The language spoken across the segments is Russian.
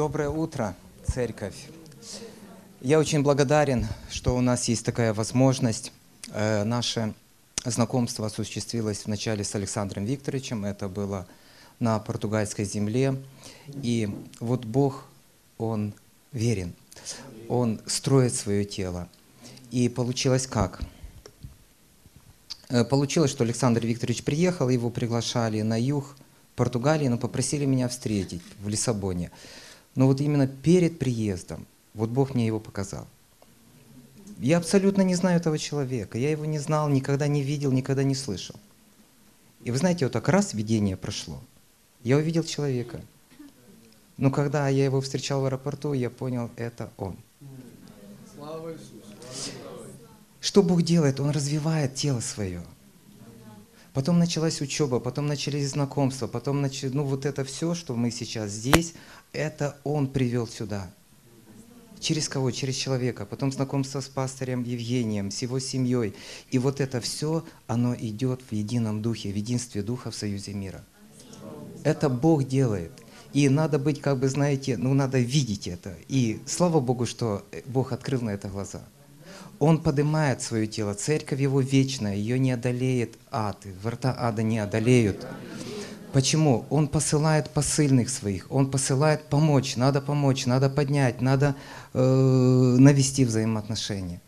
Доброе утро, церковь. Я очень благодарен, что у нас есть такая возможность. Э, наше знакомство осуществилось вначале с Александром Викторовичем. Это было на португальской земле. И вот Бог, Он верен. Он строит свое тело. И получилось как? Э, получилось, что Александр Викторович приехал, его приглашали на юг Португалии, но попросили меня встретить в Лиссабоне. Но вот именно перед приездом, вот Бог мне его показал. Я абсолютно не знаю этого человека, я его не знал, никогда не видел, никогда не слышал. И вы знаете, вот так раз видение прошло, я увидел человека. Но когда я его встречал в аэропорту, я понял, это он. Слава Иисусу! Что Бог делает? Он развивает тело свое. Потом началась учеба, потом начались знакомства, потом нач... ну вот это все, что мы сейчас здесь, это Он привел сюда. Через кого? Через человека. Потом знакомство с пастырем Евгением, с его семьей. И вот это все, оно идет в едином духе, в единстве духа в союзе мира. Это Бог делает. И надо быть, как бы, знаете, ну надо видеть это. И слава Богу, что Бог открыл на это глаза. Он поднимает свое тело. Церковь его вечная, ее не одолеет ад. Врата ада не одолеют. Почему? Он посылает посыльных своих, он посылает помочь, надо помочь, надо поднять, надо э, навести взаимоотношения.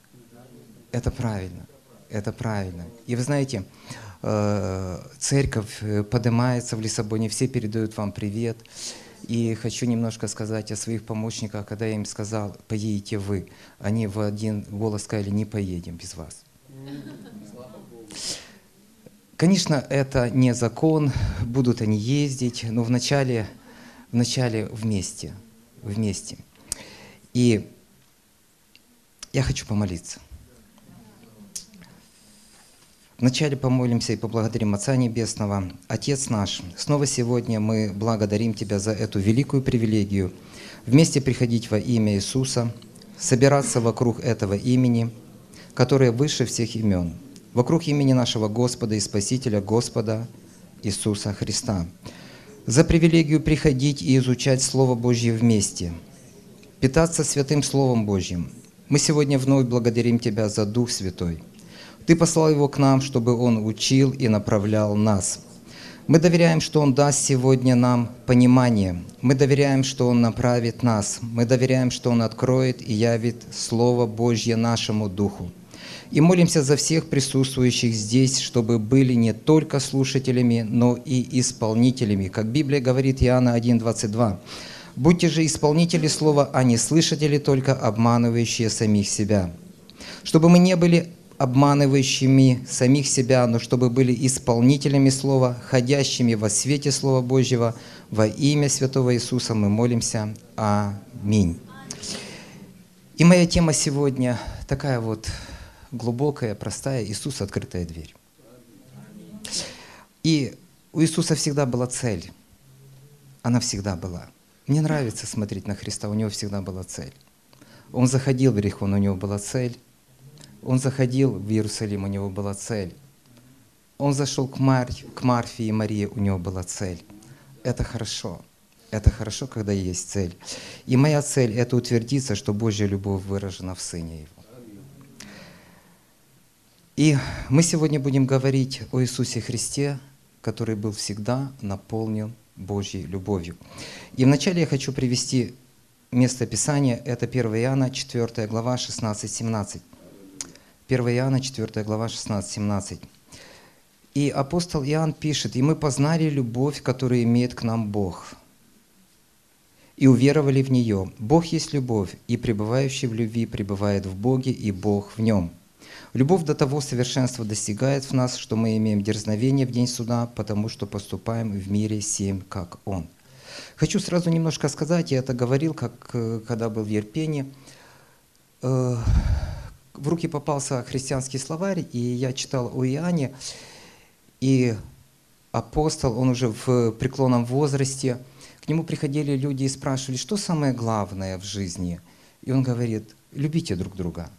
Это правильно, это правильно. И вы знаете, э, церковь э, поднимается в Лиссабоне, все передают вам привет. И хочу немножко сказать о своих помощниках, когда я им сказал, поедете вы. Они в один голос сказали, не поедем без вас. Конечно, это не закон, будут они ездить, но вначале, вначале вместе, вместе. И я хочу помолиться. Вначале помолимся и поблагодарим Отца Небесного. Отец наш, снова сегодня мы благодарим Тебя за эту великую привилегию вместе приходить во имя Иисуса, собираться вокруг этого имени, которое выше всех имен, вокруг имени нашего Господа и Спасителя Господа Иисуса Христа. За привилегию приходить и изучать Слово Божье вместе, питаться святым Словом Божьим. Мы сегодня вновь благодарим Тебя за Дух Святой – ты послал его к нам, чтобы он учил и направлял нас. Мы доверяем, что Он даст сегодня нам понимание. Мы доверяем, что Он направит нас. Мы доверяем, что Он откроет и явит Слово Божье нашему Духу. И молимся за всех присутствующих здесь, чтобы были не только слушателями, но и исполнителями. Как Библия говорит Иоанна 1,22. «Будьте же исполнители Слова, а не слышатели только, обманывающие самих себя». Чтобы мы не были обманывающими самих себя, но чтобы были исполнителями Слова, ходящими во свете Слова Божьего. Во имя Святого Иисуса мы молимся. Аминь. И моя тема сегодня такая вот глубокая, простая. Иисус – открытая дверь. И у Иисуса всегда была цель. Она всегда была. Мне нравится смотреть на Христа, у Него всегда была цель. Он заходил в Иерихон, у Него была цель. Он заходил в Иерусалим, у него была цель. Он зашел к, Мар... к Марфе и Марии, у него была цель. Это хорошо. Это хорошо, когда есть цель. И моя цель – это утвердиться, что Божья любовь выражена в Сыне Его. И мы сегодня будем говорить о Иисусе Христе, который был всегда наполнен Божьей любовью. И вначале я хочу привести место Писания, это 1 Иоанна, 4 глава, 16-17. 1 Иоанна, 4 глава, 16-17. И апостол Иоанн пишет, «И мы познали любовь, которую имеет к нам Бог, и уверовали в нее. Бог есть любовь, и пребывающий в любви пребывает в Боге, и Бог в нем. Любовь до того совершенства достигает в нас, что мы имеем дерзновение в день суда, потому что поступаем в мире семь, как Он». Хочу сразу немножко сказать, я это говорил, как э, когда был в Ерпене, э, в руки попался христианский словарь, и я читал о Иоанне, и апостол, он уже в преклонном возрасте, к нему приходили люди и спрашивали, что самое главное в жизни? И он говорит, любите друг друга.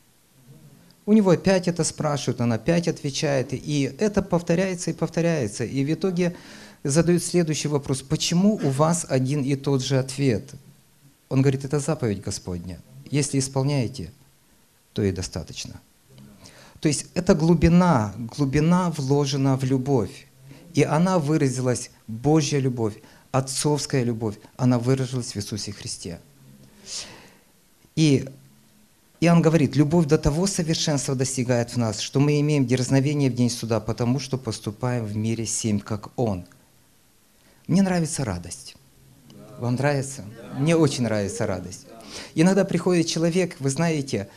У него опять это спрашивают, он опять отвечает, и это повторяется и повторяется. И в итоге задают следующий вопрос, почему у вас один и тот же ответ? Он говорит, это заповедь Господня. Если исполняете, то и достаточно. То есть это глубина, глубина вложена в любовь. И она выразилась, Божья любовь, отцовская любовь, она выразилась в Иисусе Христе. И Иоанн говорит, любовь до того совершенства достигает в нас, что мы имеем дерзновение в день суда, потому что поступаем в мире семь, как Он. Мне нравится радость. Вам нравится? Мне очень нравится радость. Иногда приходит человек, вы знаете,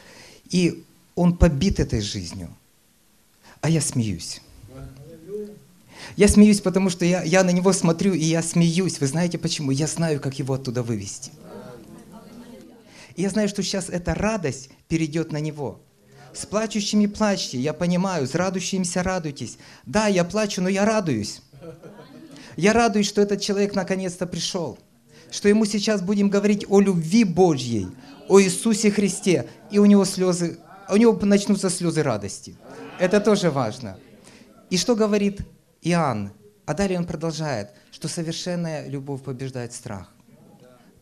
и он побит этой жизнью, а я смеюсь. Я смеюсь, потому что я, я на него смотрю, и я смеюсь. Вы знаете почему? Я знаю, как его оттуда вывести. И я знаю, что сейчас эта радость перейдет на него. С плачущими плачьте, я понимаю, с радующимися радуйтесь. Да, я плачу, но я радуюсь. Я радуюсь, что этот человек наконец-то пришел. Что ему сейчас будем говорить о любви Божьей, о Иисусе Христе. И у него слезы, у него начнутся слезы радости. Это тоже важно. И что говорит Иоанн? А далее он продолжает, что совершенная любовь побеждает страх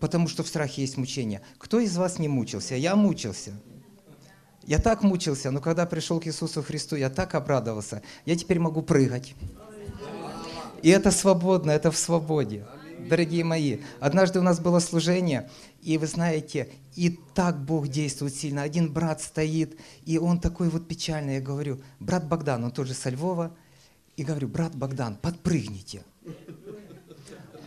потому что в страхе есть мучение. Кто из вас не мучился? Я мучился. Я так мучился, но когда пришел к Иисусу Христу, я так обрадовался. Я теперь могу прыгать. И это свободно, это в свободе. Дорогие мои, однажды у нас было служение, и вы знаете, и так Бог действует сильно. Один брат стоит, и он такой вот печальный. Я говорю, брат Богдан, он тоже со Львова, и говорю, брат Богдан, подпрыгните.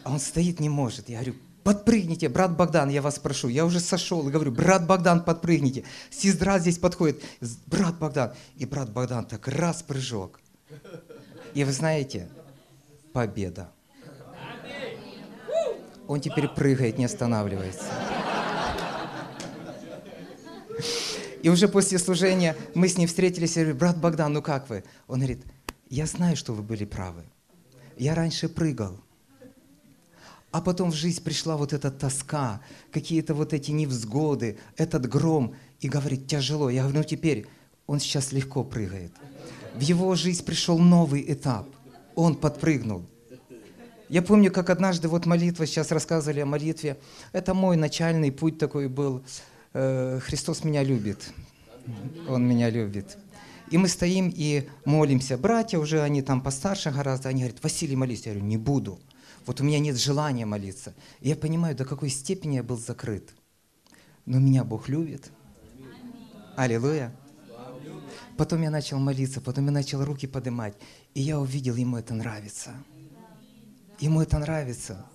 А он стоит, не может. Я говорю, подпрыгните, брат Богдан, я вас прошу, я уже сошел и говорю, брат Богдан, подпрыгните. Сестра здесь подходит, брат Богдан. И брат Богдан так раз прыжок. И вы знаете, победа. Он теперь прыгает, не останавливается. И уже после служения мы с ним встретились, я говорю, брат Богдан, ну как вы? Он говорит, я знаю, что вы были правы. Я раньше прыгал, а потом в жизнь пришла вот эта тоска, какие-то вот эти невзгоды, этот гром. И говорит, тяжело. Я говорю, ну теперь он сейчас легко прыгает. В его жизнь пришел новый этап. Он подпрыгнул. Я помню, как однажды вот молитва, сейчас рассказывали о молитве. Это мой начальный путь такой был. Э, Христос меня любит. Он меня любит. И мы стоим и молимся. Братья уже, они там постарше гораздо, они говорят, Василий, молись. Я говорю, не буду. Вот у меня нет желания молиться. И я понимаю, до какой степени я был закрыт. Но меня Бог любит. Аллилуйя. Потом я начал молиться, потом я начал руки поднимать. И я увидел, ему это нравится. Ему это нравится.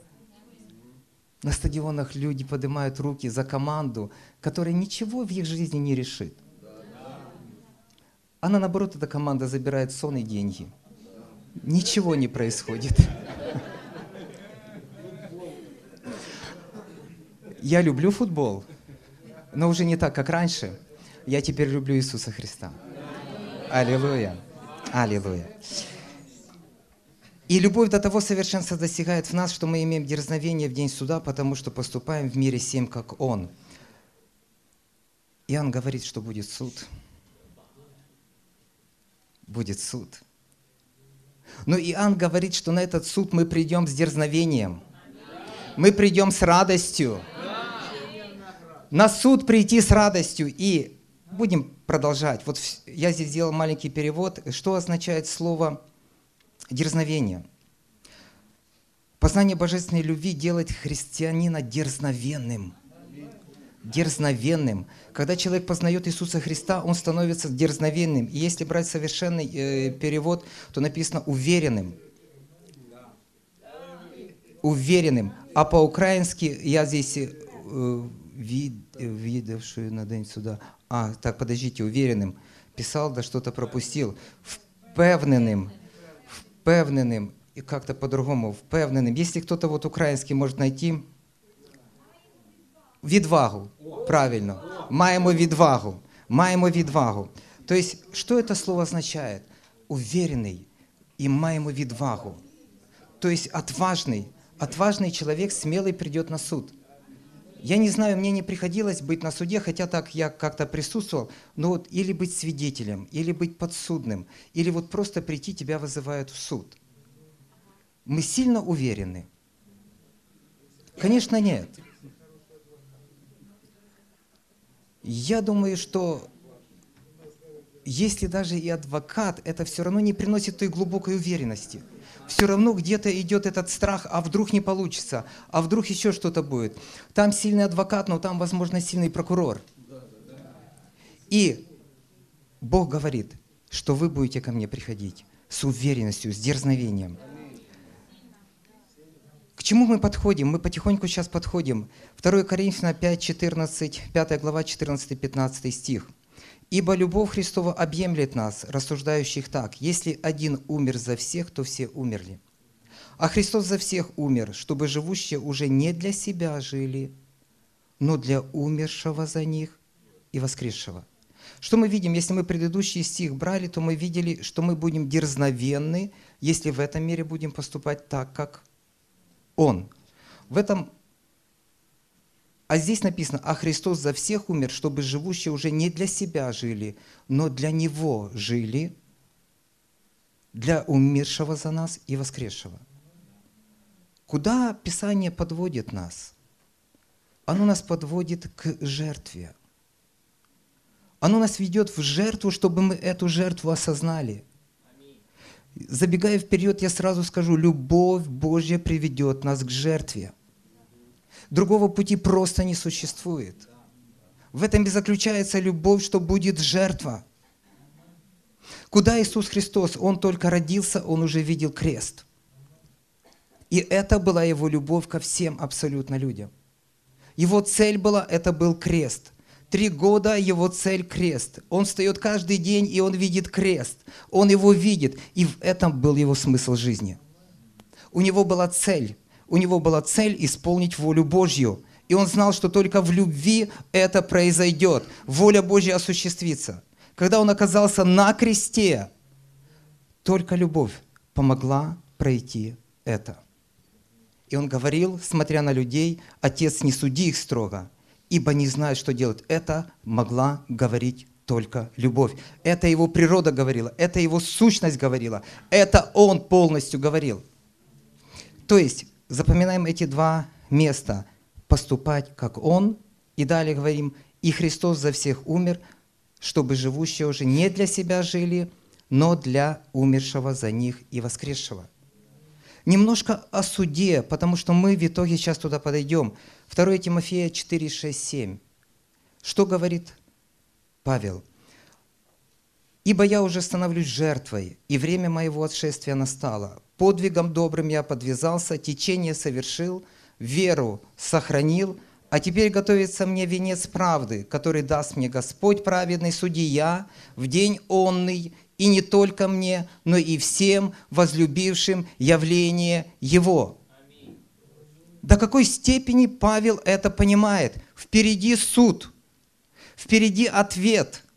На стадионах люди поднимают руки за команду, которая ничего в их жизни не решит. Она, наоборот, эта команда забирает сон и деньги. Ничего не происходит. Я люблю футбол, но уже не так, как раньше. Я теперь люблю Иисуса Христа. Аллилуйя. Аллилуйя. И любовь до того совершенства достигает в нас, что мы имеем дерзновение в день суда, потому что поступаем в мире всем, как Он. Иоанн говорит, что будет суд. Будет суд. Но Иоанн говорит, что на этот суд мы придем с дерзновением. Мы придем с радостью на суд прийти с радостью. И будем продолжать. Вот я здесь сделал маленький перевод. Что означает слово дерзновение? Познание божественной любви делает христианина дерзновенным. Дерзновенным. Когда человек познает Иисуса Христа, он становится дерзновенным. И если брать совершенный э, перевод, то написано уверенным. Уверенным. А по-украински я здесь э, вид, видавшую на день суда. А, так, подождите, уверенным. Писал, да что-то пропустил. Впевненим. Впевненим. И как-то по-другому. Впевненим. Если кто-то вот украинский может найти, відвагу. Правильно. Маємо відвагу. Маємо відвагу. То есть, что это слово означает? Уверенный и маємо відвагу. То есть отважный. Отважный человек смелый придет на суд. Я не знаю, мне не приходилось быть на суде, хотя так я как-то присутствовал, но вот или быть свидетелем, или быть подсудным, или вот просто прийти, тебя вызывают в суд. Мы сильно уверены? Конечно, нет. Я думаю, что если даже и адвокат, это все равно не приносит той глубокой уверенности. Все равно где-то идет этот страх, а вдруг не получится, а вдруг еще что-то будет. Там сильный адвокат, но там, возможно, сильный прокурор. И Бог говорит, что вы будете ко мне приходить с уверенностью, с дерзновением. К чему мы подходим? Мы потихоньку сейчас подходим. 2 Коринфянам 5, 14, 5 глава, 14-15 стих. «Ибо любовь Христова объемлет нас, рассуждающих так, если один умер за всех, то все умерли. А Христос за всех умер, чтобы живущие уже не для себя жили, но для умершего за них и воскресшего». Что мы видим? Если мы предыдущий стих брали, то мы видели, что мы будем дерзновенны, если в этом мире будем поступать так, как Он. В этом а здесь написано, а Христос за всех умер, чтобы живущие уже не для себя жили, но для Него жили, для умершего за нас и воскресшего. Куда Писание подводит нас? Оно нас подводит к жертве. Оно нас ведет в жертву, чтобы мы эту жертву осознали. Забегая вперед, я сразу скажу, любовь Божья приведет нас к жертве – Другого пути просто не существует. В этом и заключается любовь, что будет жертва. Куда Иисус Христос? Он только родился, Он уже видел крест. И это была Его любовь ко всем абсолютно людям. Его цель была, это был крест. Три года его цель – крест. Он встает каждый день, и он видит крест. Он его видит, и в этом был его смысл жизни. У него была цель у него была цель исполнить волю Божью. И он знал, что только в любви это произойдет. Воля Божья осуществится. Когда он оказался на кресте, только любовь помогла пройти это. И он говорил, смотря на людей, «Отец, не суди их строго, ибо не знают, что делать». Это могла говорить только любовь. Это его природа говорила, это его сущность говорила, это он полностью говорил. То есть Запоминаем эти два места. Поступать, как Он. И далее говорим, и Христос за всех умер, чтобы живущие уже не для себя жили, но для умершего за них и воскресшего. Немножко о суде, потому что мы в итоге сейчас туда подойдем. 2 Тимофея 4, 6, 7. Что говорит Павел? «Ибо я уже становлюсь жертвой, и время моего отшествия настало подвигом добрым я подвязался, течение совершил, веру сохранил, а теперь готовится мне венец правды, который даст мне Господь праведный судья в день онный, и не только мне, но и всем возлюбившим явление Его. До какой степени Павел это понимает? Впереди суд, впереди ответ –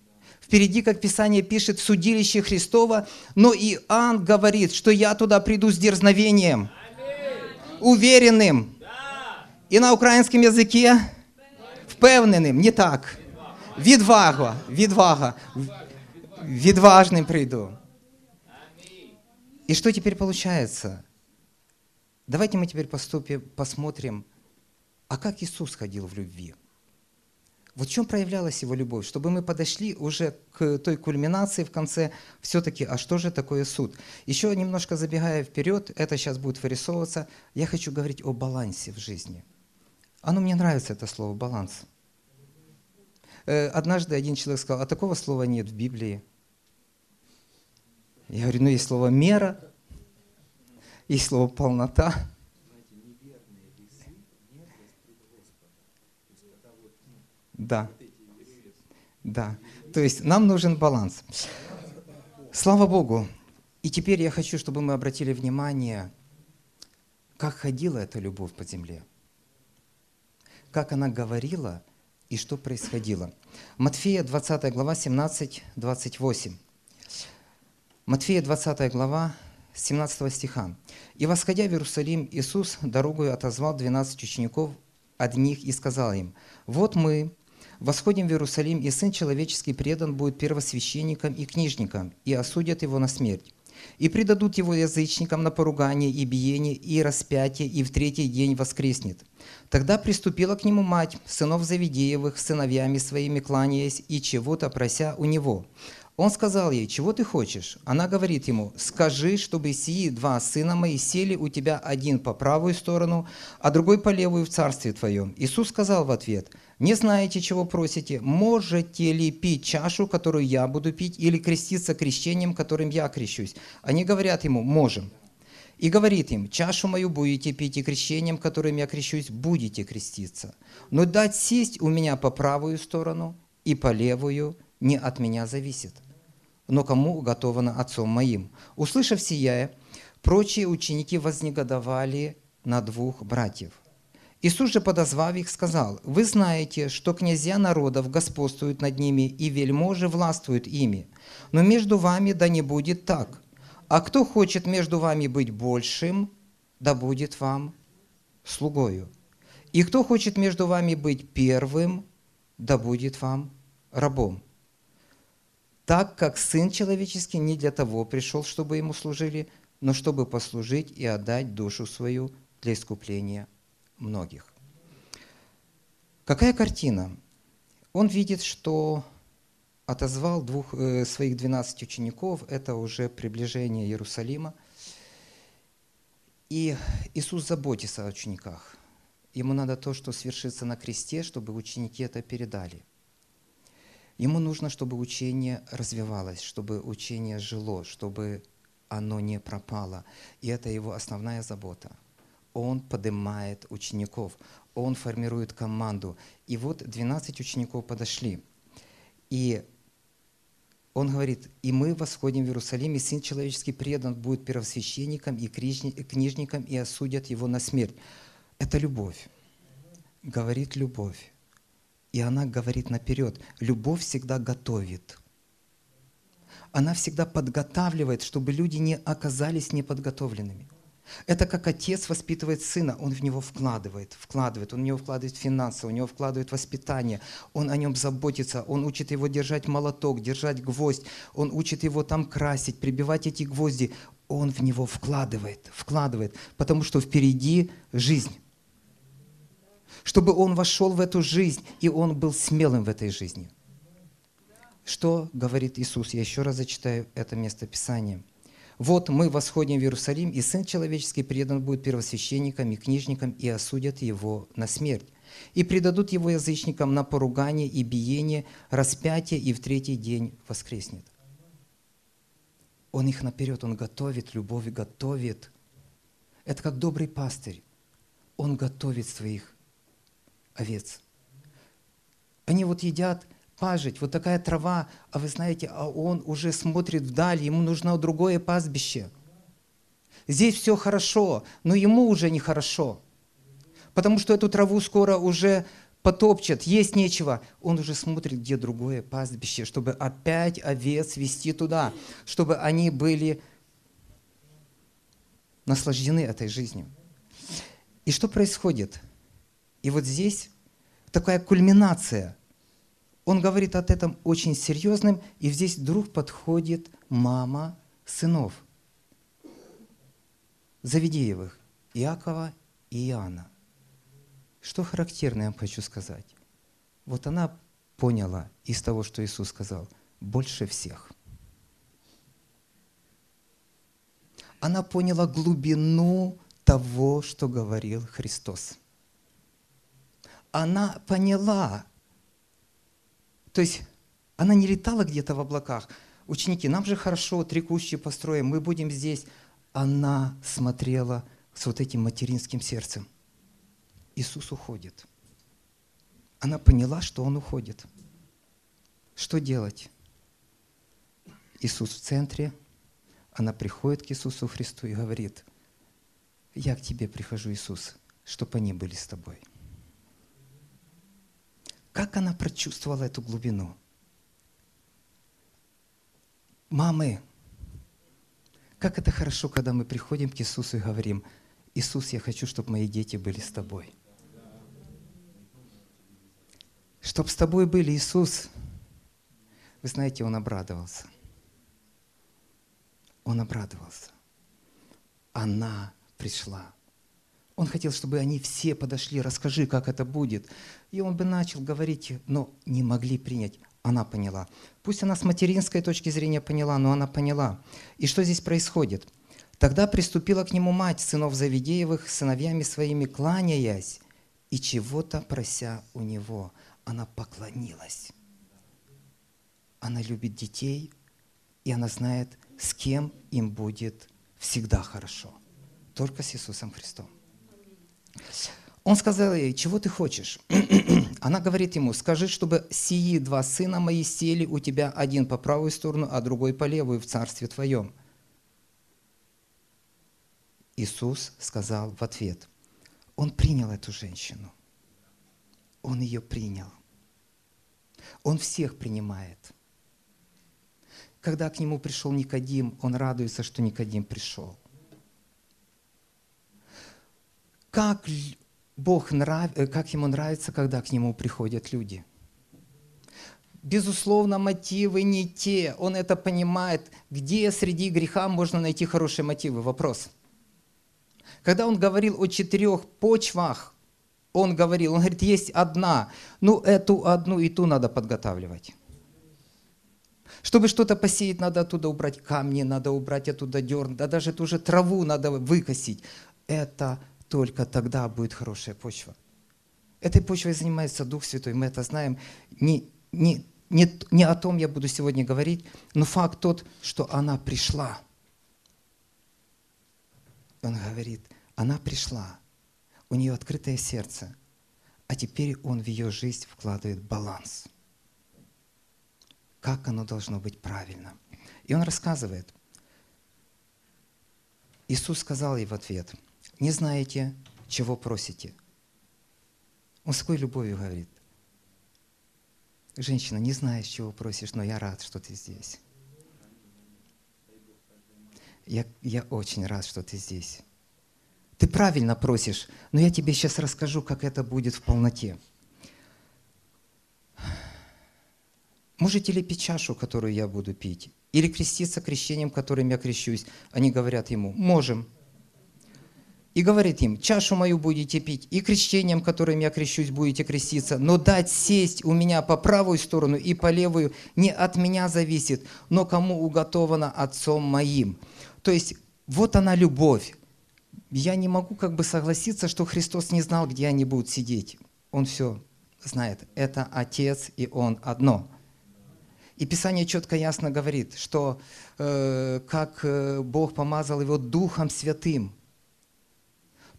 Впереди, как Писание пишет, судилище Христова, но Иоанн говорит, что я туда приду с дерзновением, уверенным. И на украинском языке впевненим, не так. Відвага, відвага. Відважным приду. И что теперь получается? Давайте мы теперь поступим, посмотрим, а как Иисус ходил в любви. Вот в чем проявлялась его любовь? Чтобы мы подошли уже к той кульминации в конце, все-таки, а что же такое суд? Еще немножко забегая вперед, это сейчас будет вырисовываться, я хочу говорить о балансе в жизни. Оно мне нравится, это слово «баланс». Э, однажды один человек сказал, а такого слова нет в Библии. Я говорю, ну есть слово «мера», есть слово «полнота», Да. Да. То есть нам нужен баланс. Слава Богу. И теперь я хочу, чтобы мы обратили внимание, как ходила эта любовь по земле. Как она говорила и что происходило. Матфея 20 глава 17-28. Матфея 20 глава 17 стиха. «И восходя в Иерусалим, Иисус дорогою отозвал 12 учеников одних и сказал им, «Вот мы, Восходим в Иерусалим, и Сын Человеческий предан будет первосвященникам и книжникам, и осудят его на смерть. И предадут его язычникам на поругание и биение, и распятие, и в третий день воскреснет. Тогда приступила к нему мать сынов Завидеевых, сыновьями своими кланяясь и чего-то прося у него. Он сказал ей, чего ты хочешь? Она говорит ему, скажи, чтобы сии два сына мои сели у тебя один по правую сторону, а другой по левую в царстве твоем. Иисус сказал в ответ, не знаете, чего просите, можете ли пить чашу, которую я буду пить, или креститься крещением, которым я крещусь? Они говорят ему, можем. И говорит им, чашу мою будете пить, и крещением, которым я крещусь, будете креститься. Но дать сесть у меня по правую сторону и по левую не от меня зависит но кому уготовано Отцом моим. Услышав сия, прочие ученики вознегодовали на двух братьев. Иисус же, подозвав их, сказал, «Вы знаете, что князья народов господствуют над ними, и вельможи властвуют ими. Но между вами да не будет так. А кто хочет между вами быть большим, да будет вам слугою. И кто хочет между вами быть первым, да будет вам рабом так как Сын Человеческий не для того пришел, чтобы Ему служили, но чтобы послужить и отдать душу свою для искупления многих. Какая картина? Он видит, что отозвал двух, э, своих 12 учеников, это уже приближение Иерусалима. И Иисус заботится о учениках. Ему надо то, что свершится на кресте, чтобы ученики это передали – Ему нужно, чтобы учение развивалось, чтобы учение жило, чтобы оно не пропало. И это его основная забота. Он поднимает учеников, он формирует команду. И вот 12 учеников подошли. И он говорит, и мы восходим в Иерусалим, и Сын Человеческий предан будет первосвященникам и книжникам, и осудят его на смерть. Это любовь. Говорит любовь. И она говорит наперед, любовь всегда готовит. Она всегда подготавливает, чтобы люди не оказались неподготовленными. Это как отец воспитывает сына, он в него вкладывает, вкладывает, он в него вкладывает финансы, у него вкладывает воспитание, он о нем заботится, он учит его держать молоток, держать гвоздь, он учит его там красить, прибивать эти гвозди, он в него вкладывает, вкладывает, потому что впереди жизнь чтобы он вошел в эту жизнь, и он был смелым в этой жизни. Что говорит Иисус? Я еще раз зачитаю это место Писания. «Вот мы восходим в Иерусалим, и Сын Человеческий предан будет первосвященникам и книжникам, и осудят его на смерть, и предадут его язычникам на поругание и биение, распятие, и в третий день воскреснет». Он их наперед, он готовит, любовь готовит. Это как добрый пастырь. Он готовит своих овец. Они вот едят пажить, вот такая трава, а вы знаете, а он уже смотрит вдаль, ему нужно другое пастбище. Здесь все хорошо, но ему уже нехорошо, потому что эту траву скоро уже потопчет, есть нечего. Он уже смотрит, где другое пастбище, чтобы опять овец вести туда, чтобы они были наслаждены этой жизнью. И что происходит? И вот здесь такая кульминация. Он говорит от этом очень серьезным, и здесь вдруг подходит мама сынов Завидеевых, Иакова и Иоанна. Что характерно, я вам хочу сказать. Вот она поняла из того, что Иисус сказал, больше всех. Она поняла глубину того, что говорил Христос она поняла. То есть она не летала где-то в облаках. Ученики, нам же хорошо, три кущи построим, мы будем здесь. Она смотрела с вот этим материнским сердцем. Иисус уходит. Она поняла, что Он уходит. Что делать? Иисус в центре, она приходит к Иисусу Христу и говорит, я к тебе прихожу, Иисус, чтобы они были с тобой. Как она прочувствовала эту глубину? Мамы, как это хорошо, когда мы приходим к Иисусу и говорим, Иисус, я хочу, чтобы мои дети были с тобой. Чтоб с тобой были, Иисус. Вы знаете, он обрадовался. Он обрадовался. Она пришла. Он хотел, чтобы они все подошли, расскажи, как это будет. И он бы начал говорить, но не могли принять. Она поняла. Пусть она с материнской точки зрения поняла, но она поняла. И что здесь происходит? Тогда приступила к нему мать сынов Завидеевых, сыновьями своими, кланяясь, и чего-то прося у него. Она поклонилась. Она любит детей, и она знает, с кем им будет всегда хорошо. Только с Иисусом Христом. Он сказал ей, чего ты хочешь? Она говорит ему, скажи, чтобы сии два сына мои сели у тебя, один по правую сторону, а другой по левую в царстве твоем. Иисус сказал в ответ, он принял эту женщину. Он ее принял. Он всех принимает. Когда к нему пришел Никодим, он радуется, что Никодим пришел. Как Бог нрав... Э, как ему нравится, когда к нему приходят люди. Безусловно, мотивы не те. Он это понимает. Где среди греха можно найти хорошие мотивы? Вопрос. Когда он говорил о четырех почвах, он говорил, он говорит, есть одна. Ну, эту одну и ту надо подготавливать. Чтобы что-то посеять, надо оттуда убрать камни, надо убрать оттуда дерн, да даже ту же траву надо выкосить. Это только тогда будет хорошая почва. Этой почвой занимается Дух Святой, мы это знаем. Не, не, не, не о том я буду сегодня говорить, но факт тот, что она пришла. Он говорит, она пришла, у нее открытое сердце, а теперь он в ее жизнь вкладывает баланс. Как оно должно быть правильно. И он рассказывает. Иисус сказал ей в ответ – не знаете, чего просите. Такой любовью говорит. Женщина, не знаешь, чего просишь, но я рад, что ты здесь. Я, я очень рад, что ты здесь. Ты правильно просишь, но я тебе сейчас расскажу, как это будет в полноте. Можете ли пить чашу, которую я буду пить? Или креститься крещением, которым я крещусь? Они говорят ему, можем и говорит им, чашу мою будете пить, и крещением, которым я крещусь, будете креститься, но дать сесть у меня по правую сторону и по левую не от меня зависит, но кому уготовано отцом моим. То есть вот она любовь. Я не могу как бы согласиться, что Христос не знал, где они будут сидеть. Он все знает. Это Отец и Он одно. И Писание четко ясно говорит, что э, как э, Бог помазал его Духом Святым –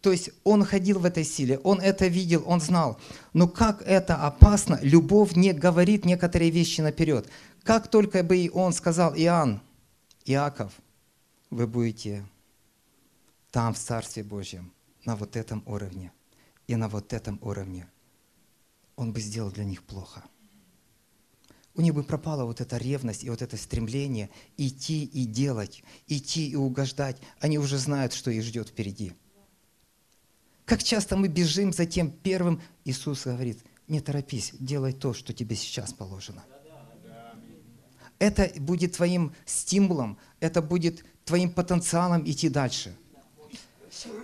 то есть он ходил в этой силе, он это видел, он знал. Но как это опасно, любовь не говорит некоторые вещи наперед. Как только бы он сказал, Иоанн, Иаков, вы будете там, в Царстве Божьем, на вот этом уровне и на вот этом уровне, он бы сделал для них плохо. У них бы пропала вот эта ревность и вот это стремление идти и делать, идти и угождать. Они уже знают, что их ждет впереди. Как часто мы бежим за тем первым, Иисус говорит, не торопись, делай то, что тебе сейчас положено. Это будет твоим стимулом, это будет твоим потенциалом идти дальше.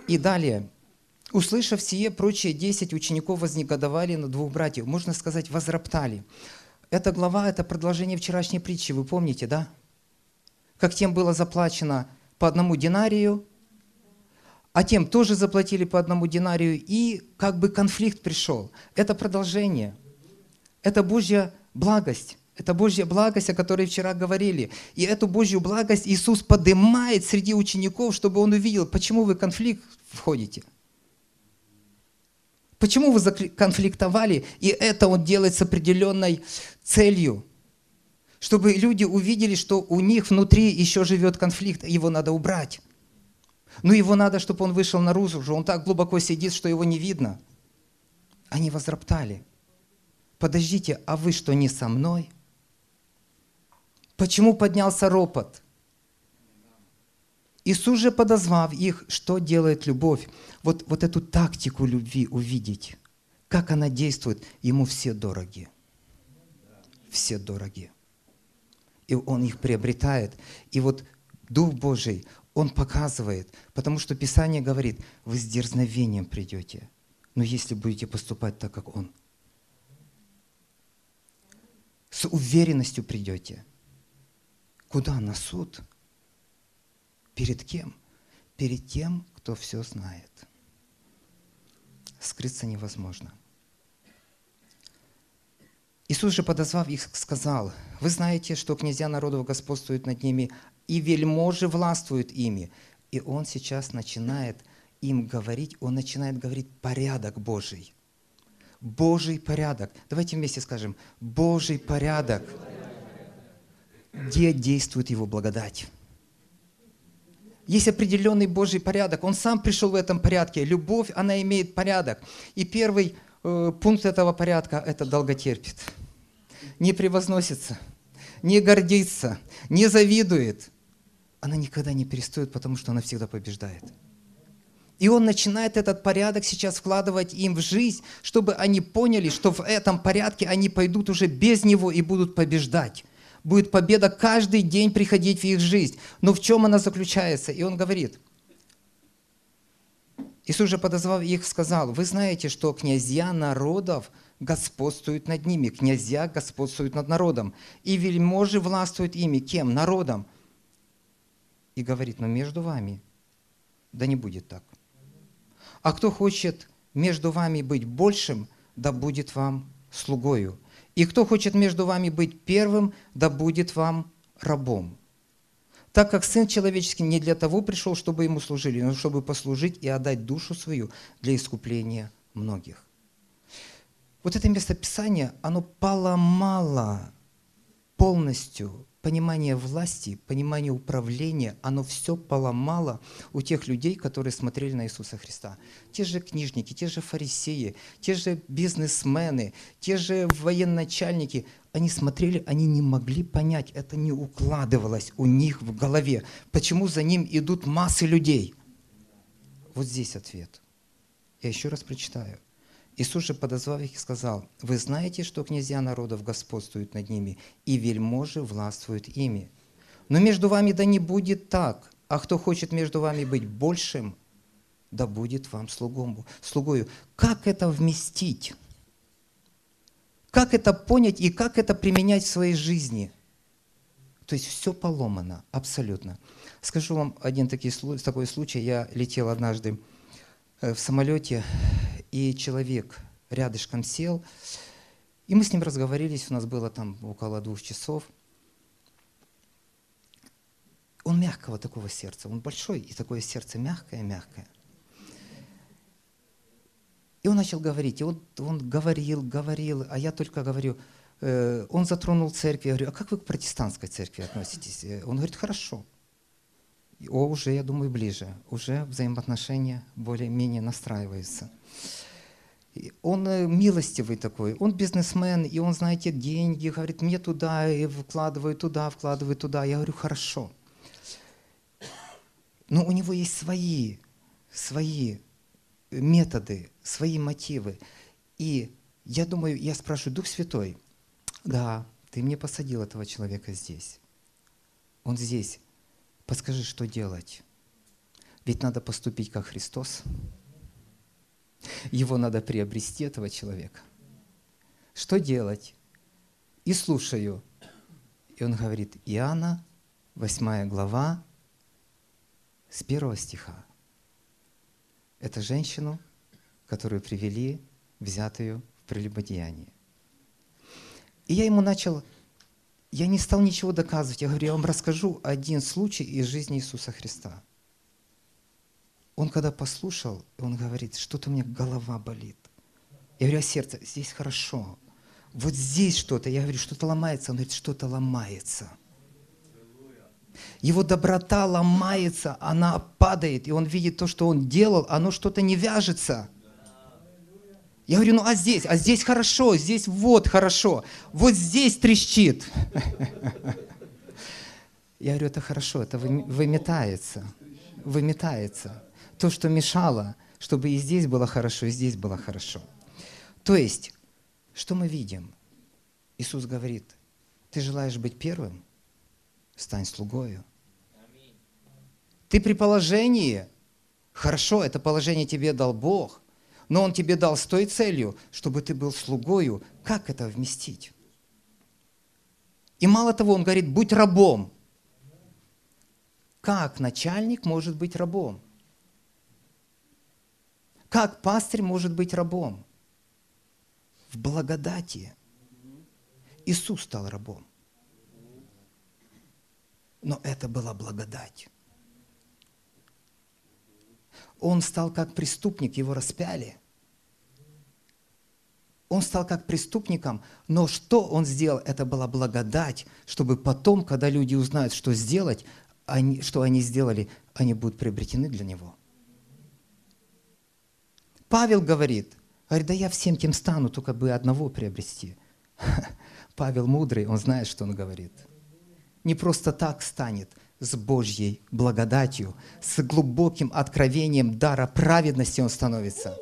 И далее. Услышав сие, прочие десять учеников вознегодовали на двух братьев. Можно сказать, возроптали. Эта глава – это продолжение вчерашней притчи, вы помните, да? Как тем было заплачено по одному динарию, а тем тоже заплатили по одному динарию, и как бы конфликт пришел. Это продолжение. Это Божья благость. Это Божья благость, о которой вчера говорили. И эту Божью благость Иисус поднимает среди учеников, чтобы Он увидел, почему вы в конфликт входите. Почему вы конфликтовали, и это Он делает с определенной целью, чтобы люди увидели, что у них внутри еще живет конфликт, его надо убрать. Ну его надо, чтобы он вышел наружу уже. Он так глубоко сидит, что его не видно. Они возроптали. Подождите, а вы что, не со мной? Почему поднялся ропот? Иисус же подозвав их, что делает любовь. Вот, вот эту тактику любви увидеть, как она действует, ему все дороги. Все дороги. И он их приобретает. И вот Дух Божий, Он показывает, потому что Писание говорит, вы с дерзновением придете, но если будете поступать так, как Он. С уверенностью придете. Куда? На суд. Перед кем? Перед тем, кто все знает. Скрыться невозможно. Иисус же, подозвав их, сказал, «Вы знаете, что князья народов господствуют над ними, и вельможи властвуют ими». И Он сейчас начинает им говорить, Он начинает говорить порядок Божий. Божий порядок. Давайте вместе скажем, Божий порядок. Где действует Его благодать? Есть определенный Божий порядок. Он сам пришел в этом порядке. Любовь, она имеет порядок. И первый э, пункт этого порядка – это долготерпит. Не превозносится, не гордится, не завидует. Она никогда не перестает, потому что она всегда побеждает. И он начинает этот порядок сейчас вкладывать им в жизнь, чтобы они поняли, что в этом порядке они пойдут уже без него и будут побеждать будет победа каждый день приходить в их жизнь. Но в чем она заключается? И он говорит, Иисус же подозвав их, сказал, вы знаете, что князья народов господствуют над ними, князья господствуют над народом, и вельможи властвуют ими. Кем? Народом. И говорит, но между вами, да не будет так. А кто хочет между вами быть большим, да будет вам слугою. И кто хочет между вами быть первым, да будет вам рабом. Так как Сын Человеческий не для того пришел, чтобы ему служили, но чтобы послужить и отдать душу свою для искупления многих. Вот это местописание, оно поломало полностью понимание власти, понимание управления, оно все поломало у тех людей, которые смотрели на Иисуса Христа. Те же книжники, те же фарисеи, те же бизнесмены, те же военачальники, они смотрели, они не могли понять, это не укладывалось у них в голове. Почему за ним идут массы людей? Вот здесь ответ. Я еще раз прочитаю. Иисус же, подозвав их, сказал, «Вы знаете, что князья народов господствуют над ними, и вельможи властвуют ими. Но между вами да не будет так, а кто хочет между вами быть большим, да будет вам слугом, слугою». Как это вместить? Как это понять и как это применять в своей жизни? То есть все поломано, абсолютно. Скажу вам один такой, такой случай. Я летел однажды э, в самолете, и человек рядышком сел, и мы с ним разговорились, у нас было там около двух часов. Он мягкого такого сердца, он большой, и такое сердце мягкое-мягкое. И он начал говорить, и он, он говорил, говорил, а я только говорю, э, он затронул церковь, я говорю, а как вы к протестантской церкви относитесь? Он говорит, хорошо. О, уже, я думаю, ближе, уже взаимоотношения более-менее настраиваются он э, милостивый такой, он бизнесмен, и он, знаете, деньги, говорит, мне туда, и вкладываю туда, вкладываю туда. Я говорю, хорошо. Но у него есть свои, свои методы, свои мотивы. И я думаю, я спрашиваю, Дух Святой, да, ты мне посадил этого человека здесь. Он здесь. Подскажи, что делать? Ведь надо поступить как Христос. Его надо приобрести, этого человека. Что делать? И слушаю. И он говорит, Иоанна, 8 глава, с первого стиха. Это женщину, которую привели, взятую в прелюбодеянии. И я ему начал, я не стал ничего доказывать. Я говорю, я вам расскажу один случай из жизни Иисуса Христа – он когда послушал, он говорит, что-то у меня голова болит. Я говорю, а сердце, здесь хорошо. Вот здесь что-то. Я говорю, что-то ломается. Он говорит, что-то ломается. Его доброта ломается, она падает, и он видит то, что он делал, оно что-то не вяжется. Я говорю, ну а здесь? А здесь хорошо, здесь вот хорошо, вот здесь трещит. Я говорю, это хорошо, это выметается, выметается то, что мешало, чтобы и здесь было хорошо, и здесь было хорошо. То есть, что мы видим? Иисус говорит, ты желаешь быть первым? Стань слугою. Ты при положении, хорошо, это положение тебе дал Бог, но Он тебе дал с той целью, чтобы ты был слугою. Как это вместить? И мало того, Он говорит, будь рабом. Как начальник может быть рабом? Как пастырь может быть рабом? В благодати. Иисус стал рабом. Но это была благодать. Он стал как преступник, его распяли. Он стал как преступником, но что он сделал? Это была благодать, чтобы потом, когда люди узнают, что сделать, они, что они сделали, они будут приобретены для него. Павел говорит, говорит, да я всем кем стану, только бы одного приобрести. Павел мудрый, он знает, что он говорит. Не просто так станет, с Божьей благодатью, с глубоким откровением дара праведности он становится.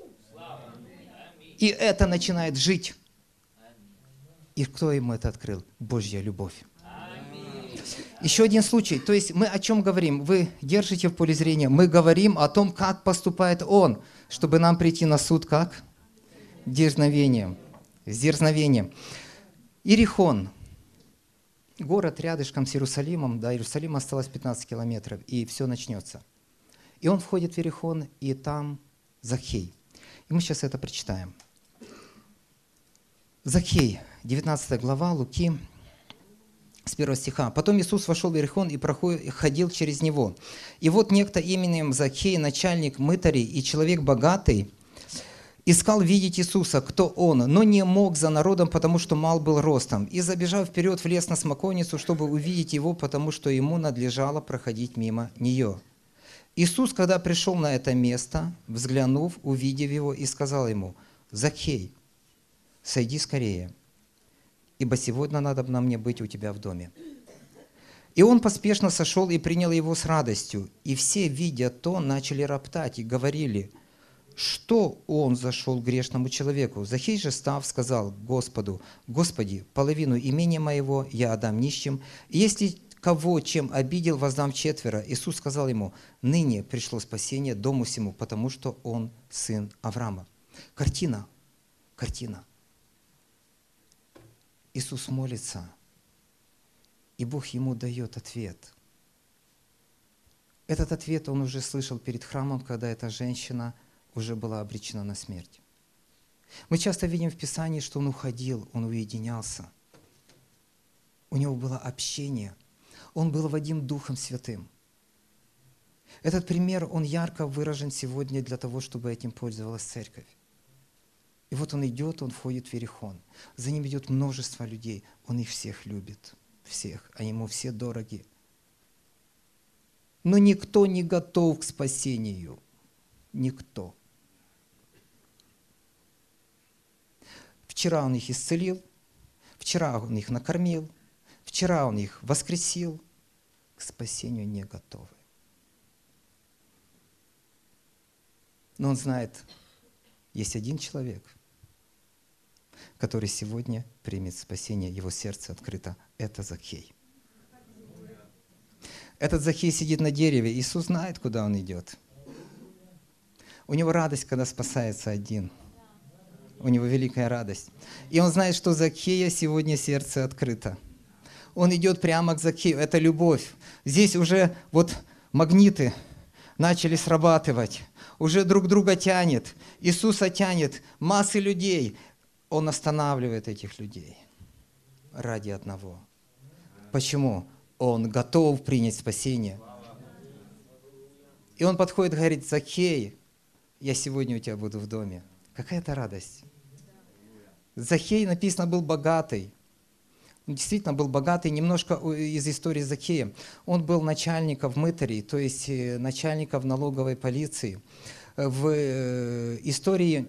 И это начинает жить. И кто ему это открыл? Божья любовь. Еще один случай. То есть мы о чем говорим? Вы держите в поле зрения. Мы говорим о том, как поступает он, чтобы нам прийти на суд как? Дерзновением. С дерзновением. Иерихон, город рядышком с Иерусалимом, да, Иерусалим осталось 15 километров, и все начнется. И он входит в Иерихон, и там Захей. И мы сейчас это прочитаем. Захей, 19 глава, Луки, с первого стиха. «Потом Иисус вошел в Иерихон и ходил через него. И вот некто именем Захей, начальник мытарей и человек богатый, искал видеть Иисуса, кто он, но не мог за народом, потому что мал был ростом. И, забежав вперед, влез на смоковницу, чтобы увидеть его, потому что ему надлежало проходить мимо нее. Иисус, когда пришел на это место, взглянув, увидев его, и сказал ему, «Закхей, сойди скорее, ибо сегодня надо на мне быть у тебя в доме». И он поспешно сошел и принял его с радостью. И все, видя то, начали роптать и говорили – что он зашел к грешному человеку. Захей же став, сказал Господу, «Господи, половину имения моего я отдам нищим, если кого чем обидел, воздам четверо». Иисус сказал ему, «Ныне пришло спасение дому всему, потому что он сын Авраама». Картина, картина. Иисус молится, и Бог ему дает ответ. Этот ответ он уже слышал перед храмом, когда эта женщина – уже была обречена на смерть. Мы часто видим в Писании, что он уходил, он уединялся. У него было общение. Он был Вадим Духом Святым. Этот пример, он ярко выражен сегодня для того, чтобы этим пользовалась церковь. И вот он идет, он входит в Верихон. За ним идет множество людей. Он их всех любит. Всех. Они ему все дороги. Но никто не готов к спасению. Никто. Вчера Он их исцелил, вчера Он их накормил, вчера Он их воскресил, к спасению не готовы. Но Он знает, есть один человек, который сегодня примет спасение, его сердце открыто. Это Захей. Этот Захей сидит на дереве. Иисус знает, куда он идет. У него радость, когда спасается один – у него великая радость. И он знает, что Закея сегодня сердце открыто. Он идет прямо к Закею. Это любовь. Здесь уже вот магниты начали срабатывать. Уже друг друга тянет. Иисуса тянет. Массы людей. Он останавливает этих людей ради одного. Почему? Он готов принять спасение. И он подходит и говорит, Закей, я сегодня у тебя буду в доме. Какая это радость. Захей, написано, был богатый. Он действительно был богатый. Немножко из истории Захея. Он был начальником мытарей, то есть э, начальником налоговой полиции. В э, истории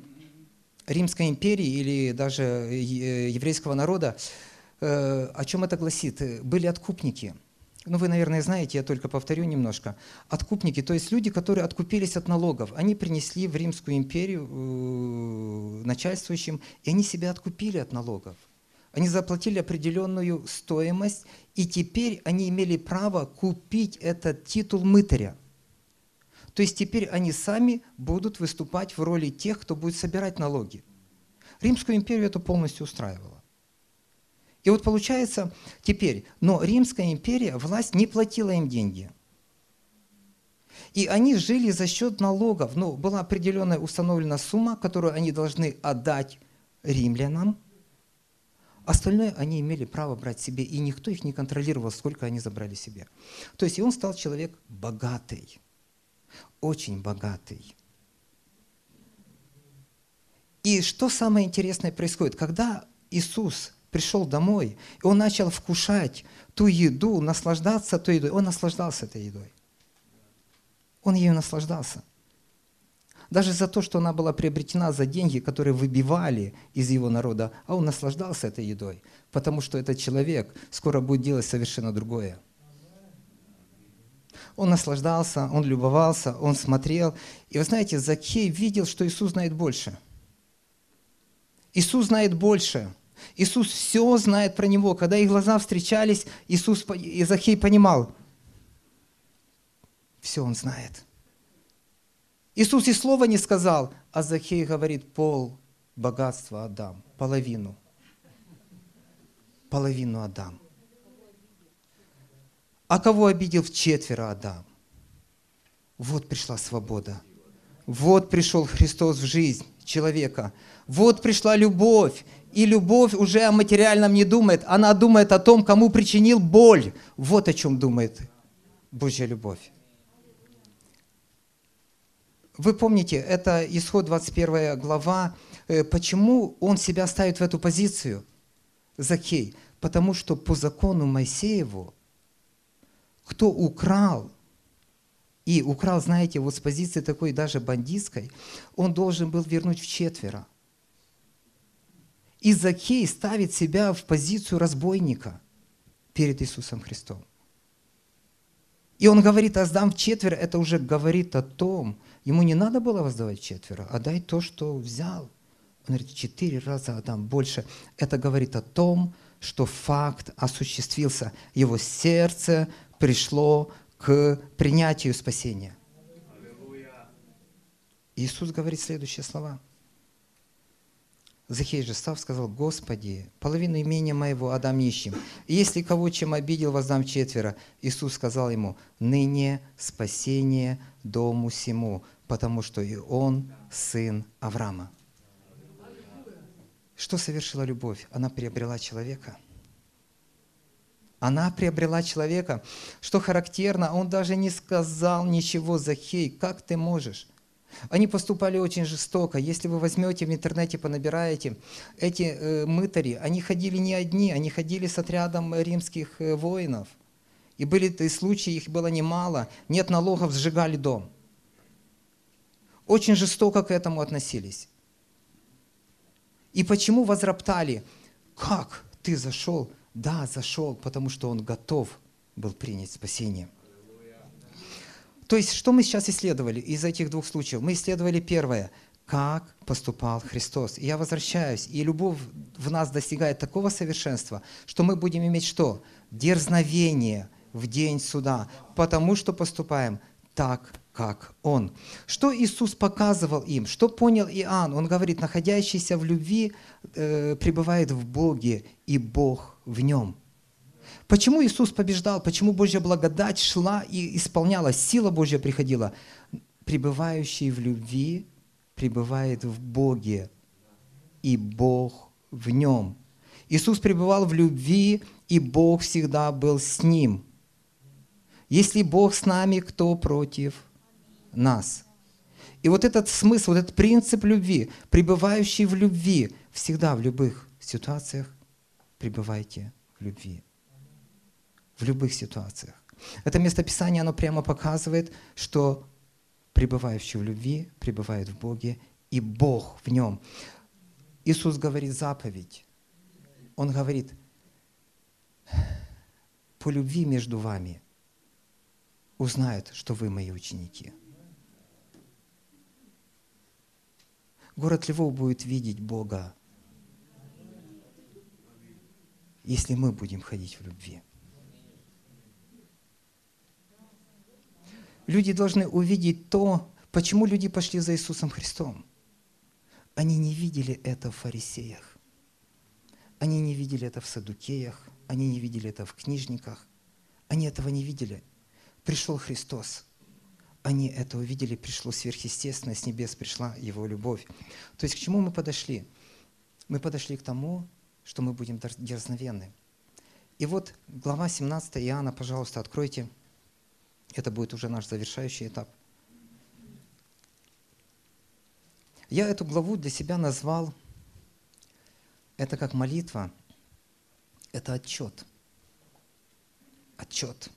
Римской империи или даже э, еврейского народа, о чем это гласит? Были откупники – ну, вы, наверное, знаете, я только повторю немножко. Откупники, то есть люди, которые откупились от налогов, они принесли в Римскую империю э, начальствующим, и они себя откупили от налогов. Они заплатили определенную стоимость, и теперь они имели право купить этот титул мытаря. То есть теперь они сами будут выступать в роли тех, кто будет собирать налоги. Римскую империю это полностью устраивало. И вот получается теперь, но Римская империя, власть не платила им деньги. И они жили за счет налогов. Ну, была определенная установлена сумма, которую они должны отдать римлянам. Остальное они имели право брать себе, и никто их не контролировал, сколько они забрали себе. То есть и он стал человек богатый, очень богатый. И что самое интересное происходит? Когда Иисус пришел домой, и он начал вкушать ту еду, наслаждаться той едой, он наслаждался этой едой. Он ею наслаждался. Даже за то, что она была приобретена за деньги, которые выбивали из его народа, а он наслаждался этой едой, потому что этот человек скоро будет делать совершенно другое. Он наслаждался, он любовался, он смотрел. И вы знаете, Закей видел, что Иисус знает больше. Иисус знает больше. Иисус все знает про него. Когда их глаза встречались, Иисус, и Закей понимал, все он знает. Иисус и слова не сказал, а Захей говорит, пол богатства отдам, половину. Половину отдам. А кого обидел, в четверо отдам. Вот пришла свобода. Вот пришел Христос в жизнь человека. Вот пришла любовь. И любовь уже о материальном не думает. Она думает о том, кому причинил боль. Вот о чем думает Божья любовь. Вы помните, это исход 21 глава. Э, почему он себя ставит в эту позицию, Закей? Потому что по закону Моисееву, кто украл, и украл, знаете, вот с позиции такой даже бандитской, он должен был вернуть в четверо. И Закей ставит себя в позицию разбойника перед Иисусом Христом. И он говорит, а сдам в четверо, это уже говорит о том, Ему не надо было воздавать четверо, а дай то, что взял. Он говорит, четыре раза отдам больше. Это говорит о том, что факт осуществился. Его сердце пришло к принятию спасения. Иисус говорит следующие слова. Захей же став, сказал, Господи, половину имения моего отдам нищим. Если кого чем обидел, воздам четверо. Иисус сказал ему, ныне спасение дому сему, потому что и он сын Авраама. Что совершила любовь? Она приобрела человека. Она приобрела человека. Что характерно, он даже не сказал ничего Захей. Как ты можешь? Они поступали очень жестоко. Если вы возьмете в интернете, понабираете, эти э, мытари, они ходили не одни, они ходили с отрядом римских э, воинов. И были и случаи, их было немало. Нет налогов, сжигали дом. Очень жестоко к этому относились. И почему возроптали? Как ты зашел? Да, зашел, потому что он готов был принять спасение. То есть, что мы сейчас исследовали из этих двух случаев? Мы исследовали первое, как поступал Христос. И я возвращаюсь, и любовь в нас достигает такого совершенства, что мы будем иметь что? Дерзновение в день суда, потому что поступаем так, как Он. Что Иисус показывал им? Что понял Иоанн? Он говорит, находящийся в любви э, пребывает в Боге, и Бог в нем. Почему Иисус побеждал? Почему Божья благодать шла и исполнялась? Сила Божья приходила? Пребывающий в любви пребывает в Боге, и Бог в нем. Иисус пребывал в любви, и Бог всегда был с ним. Если Бог с нами, кто против нас? И вот этот смысл, вот этот принцип любви, пребывающий в любви, всегда в любых ситуациях пребывайте в любви в любых ситуациях. Это местописание, оно прямо показывает, что пребывающий в любви пребывает в Боге, и Бог в нем. Иисус говорит заповедь. Он говорит, по любви между вами узнают, что вы мои ученики. Город Львов будет видеть Бога, если мы будем ходить в любви. Люди должны увидеть то, почему люди пошли за Иисусом Христом. Они не видели это в фарисеях. Они не видели это в садукеях. Они не видели это в книжниках. Они этого не видели. Пришел Христос. Они это увидели, пришло сверхъестественное, с небес пришла Его любовь. То есть к чему мы подошли? Мы подошли к тому, что мы будем дерзновенны. И вот глава 17 Иоанна, пожалуйста, откройте. Это будет уже наш завершающий этап. Я эту главу для себя назвал, это как молитва, это отчет. Отчет.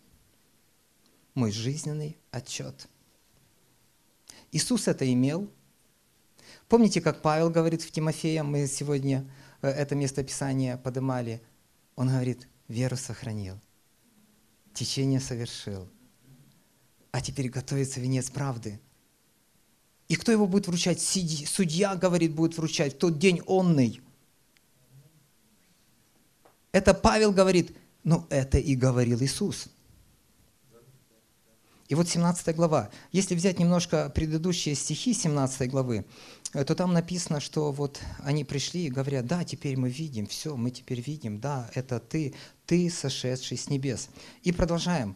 Мой жизненный отчет. Иисус это имел. Помните, как Павел говорит в Тимофея, мы сегодня э, это местописание подымали. Он говорит, веру сохранил, течение совершил, а теперь готовится венец правды. И кто его будет вручать? Судья, говорит, будет вручать в тот день онный. Это Павел говорит, но это и говорил Иисус. И вот 17 глава. Если взять немножко предыдущие стихи 17 главы, э, то там написано, что вот они пришли и говорят, да, теперь мы видим, все, мы теперь видим, да, это ты, ты, сошедший с небес. И продолжаем.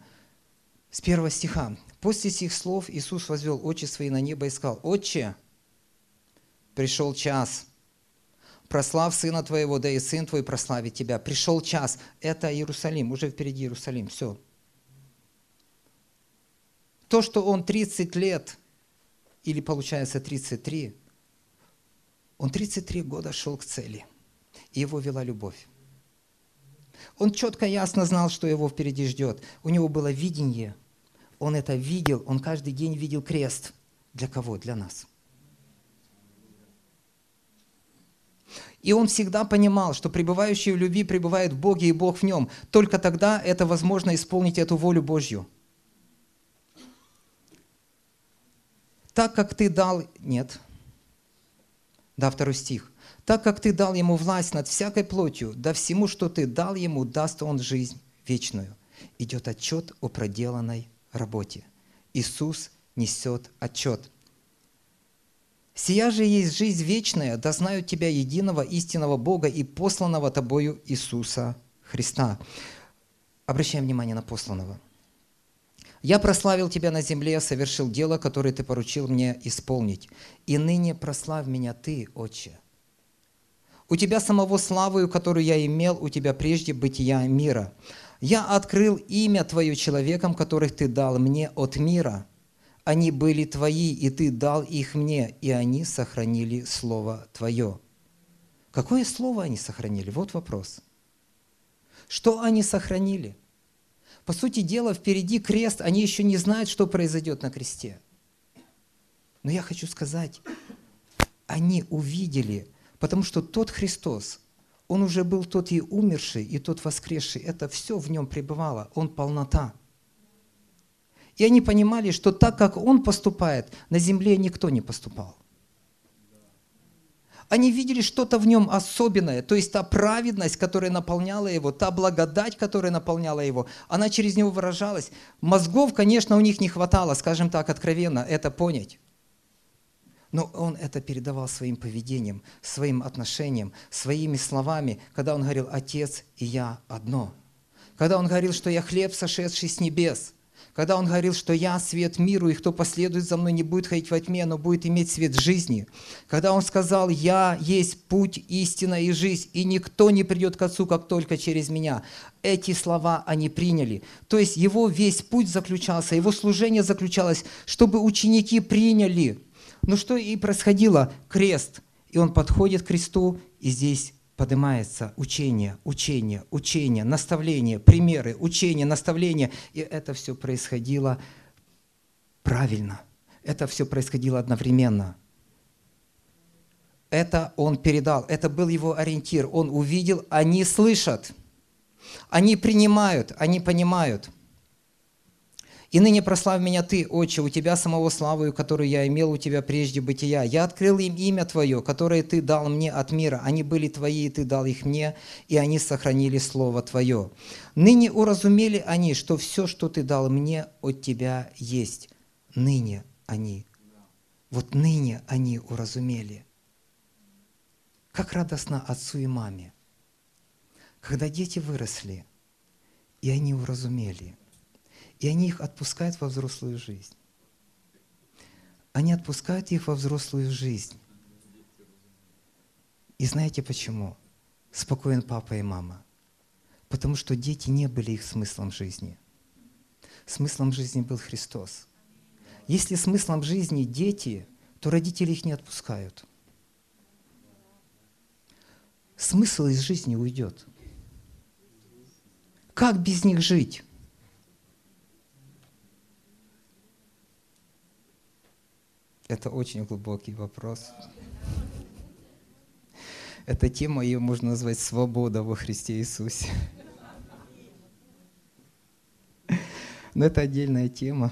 С первого стиха. «После сих слов Иисус возвел очи свои на небо и сказал, «Отче, пришел час, прослав Сына Твоего, да и Сын Твой прославит Тебя». Пришел час. Это Иерусалим, уже впереди Иерусалим, все. То, что он 30 лет, или получается 33, он 33 года шел к цели, и его вела любовь. Он четко, ясно знал, что его впереди ждет. У него было видение. Он это видел. Он каждый день видел крест. Для кого? Для нас. И он всегда понимал, что пребывающий в любви пребывает в Боге и Бог в нем. Только тогда это возможно исполнить эту волю Божью. Так как ты дал... Нет. Да, второй стих так как ты дал ему власть над всякой плотью, да всему, что ты дал ему, даст он жизнь вечную. Идет отчет о проделанной работе. Иисус несет отчет. «Сия же есть жизнь вечная, да знают тебя единого истинного Бога и посланного тобою Иисуса Христа». Обращаем внимание на посланного. «Я прославил тебя на земле, совершил дело, которое ты поручил мне исполнить. И ныне прославь меня ты, Отче, у тебя самого славою, которую я имел у тебя прежде бытия мира. Я открыл имя Твое человеком, которых Ты дал мне от мира. Они были Твои, и Ты дал их мне, и они сохранили Слово Твое. Какое Слово они сохранили? Вот вопрос. Что они сохранили? По сути дела, впереди крест, они еще не знают, что произойдет на кресте. Но я хочу сказать, они увидели – Потому что тот Христос, Он уже был тот и умерший, и тот воскресший. Это все в Нем пребывало. Он полнота. И они понимали, что так как Он поступает, на земле никто не поступал. Они видели что-то в нем особенное, то есть та праведность, которая наполняла его, та благодать, которая наполняла его, она через него выражалась. Мозгов, конечно, у них не хватало, скажем так, откровенно, это понять. Но он это передавал своим поведением, своим отношением, своими словами, когда он говорил «Отец и я одно». Когда он говорил, что я хлеб, сошедший с небес. Когда он говорил, что я свет миру, и кто последует за мной, не будет ходить во тьме, но будет иметь свет жизни. Когда он сказал, я есть путь, истина и жизнь, и никто не придет к Отцу, как только через меня. Эти слова они приняли. То есть его весь путь заключался, его служение заключалось, чтобы ученики приняли ну что и происходило? Крест. И он подходит к кресту, и здесь поднимается учение, учение, учение, наставление, примеры, учение, наставление. И это все происходило правильно. Это все происходило одновременно. Это он передал, это был его ориентир. Он увидел, они слышат, они принимают, они понимают – и ныне прославь меня Ты, Отче, у Тебя самого славою, которую я имел у Тебя прежде бытия. Я открыл им имя Твое, которое Ты дал мне от мира. Они были Твои, и Ты дал их мне, и они сохранили Слово Твое. Ныне уразумели они, что все, что Ты дал мне, от Тебя есть. ныне они, вот ныне они уразумели. Как радостно отцу и маме, когда дети выросли, и они уразумели, и они их отпускают во взрослую жизнь. Они отпускают их во взрослую жизнь. И знаете почему? Спокоен папа и мама. Потому что дети не были их смыслом жизни. Смыслом жизни был Христос. Если смыслом жизни дети, то родители их не отпускают. Смысл из жизни уйдет. Как без них жить? Это очень глубокий вопрос. Эта тема, ее можно назвать «Свобода во Христе Иисусе». Но это отдельная тема.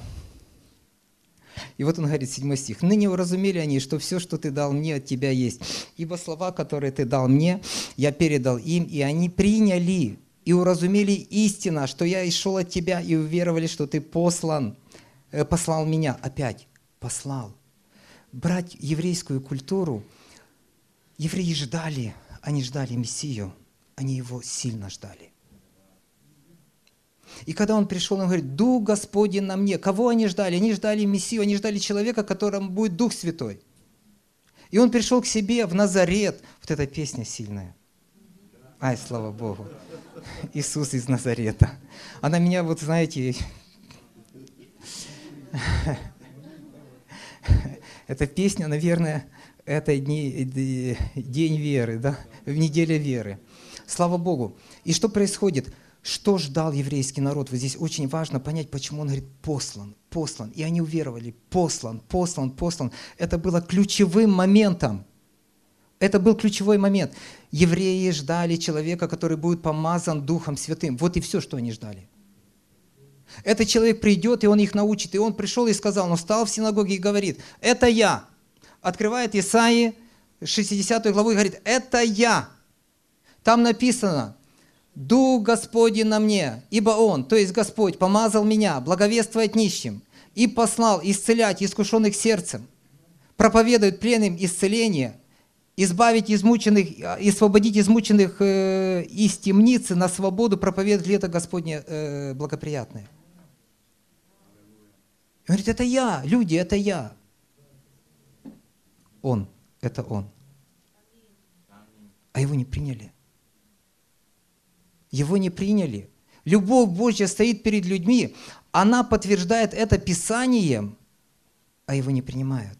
И вот он говорит, 7 стих. «Ныне уразумели они, что все, что ты дал мне, от тебя есть. Ибо слова, которые ты дал мне, я передал им, и они приняли и уразумели истина, что я и шел от тебя, и уверовали, что ты послан, э, послал меня». Опять, послал. Брать еврейскую культуру – Евреи ждали, они ждали Мессию, они его сильно ждали. И когда он пришел, он говорит, Дух Господень на мне. Кого они ждали? Они ждали Мессию, они ждали человека, которому будет Дух Святой. И он пришел к себе в Назарет. Вот эта песня сильная. Ай, слава Богу. Иисус из Назарета. Она меня, вот знаете, эта песня, наверное, это дни, день веры, да, в неделе веры. Слава Богу. И что происходит? Что ждал еврейский народ? Вот здесь очень важно понять, почему он говорит «послан, послан». И они уверовали «послан, послан, послан». Это было ключевым моментом. Это был ключевой момент. Евреи ждали человека, который будет помазан Духом Святым. Вот и все, что они ждали. Этот человек придет, и он их научит. И он пришел и сказал, он встал в синагоге и говорит, это я, открывает Исаии 60 главу и говорит, это я. Там написано, Дух Господень на мне, ибо Он, то есть Господь, помазал меня благовествовать нищим и послал исцелять искушенных сердцем, проповедует пленным исцеление, избавить измученных, освободить измученных э, из темницы на свободу, проповедовать лето Господне э, благоприятное. Он говорит, это я, люди, это я. Он, это Он. А его не приняли. Его не приняли. Любовь Божья стоит перед людьми, она подтверждает это Писанием, а его не принимают.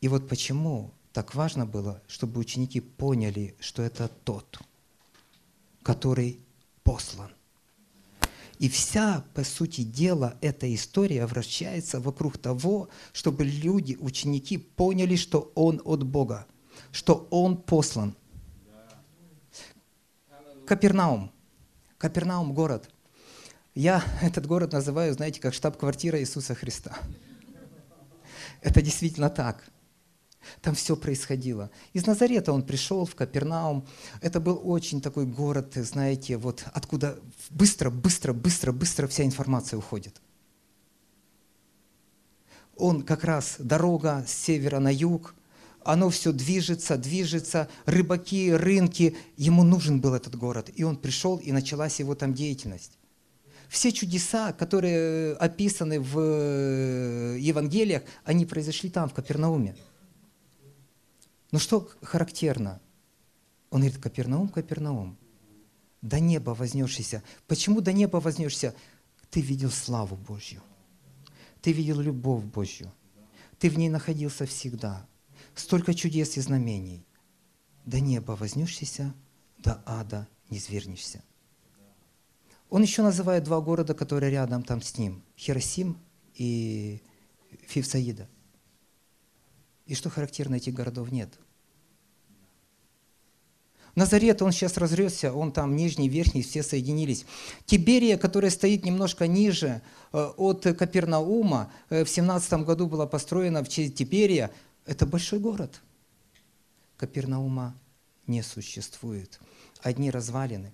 И вот почему так важно было, чтобы ученики поняли, что это тот, который послан. И вся, по сути дела, эта история вращается вокруг того, чтобы люди, ученики поняли, что Он от Бога, что Он послан. Капернаум. Капернаум – город. Я этот город называю, знаете, как штаб-квартира Иисуса Христа. Это действительно так – там все происходило. Из Назарета он пришел в Капернаум. Это был очень такой город, знаете, вот откуда быстро, быстро, быстро, быстро вся информация уходит. Он как раз дорога с севера на юг, оно все движется, движется, рыбаки, рынки. Ему нужен был этот город. И он пришел, и началась его там деятельность. Все чудеса, которые описаны в э, Евангелиях, они произошли там, в Капернауме. Но что характерно? Он говорит, Капернаум, Капернаум, до неба вознесшийся. Почему до неба вознесшийся? Ты видел славу Божью. Ты видел любовь Божью. Ты в ней находился всегда. Столько чудес и знамений. До неба вознесшийся, до ада не звернешься. Он еще называет два города, которые рядом там с ним. Хиросим и Фивсаида – и что характерно, этих городов нет. Назарет, он сейчас разресся, он там нижний, верхний, все соединились. Тиберия, которая стоит немножко ниже э, от Капернаума, э, в 17 году была построена в честь Тиберия. Это большой город. Капернаума не существует. Одни развалины.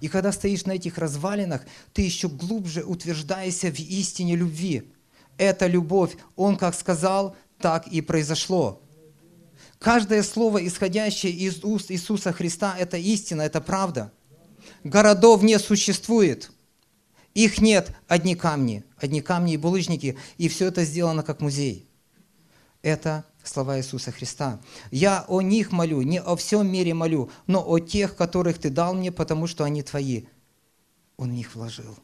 И когда стоишь на этих развалинах, ты еще глубже утверждаешься в истине любви. Это любовь. Он как сказал, так и произошло. Каждое слово, исходящее из уст Иисуса Христа, это истина, это правда. Городов не существует. Их нет, одни камни, одни камни и булыжники, и все это сделано как музей. Это слова Иисуса Христа. «Я о них молю, не о всем мире молю, но о тех, которых Ты дал мне, потому что они Твои». Он в них вложил.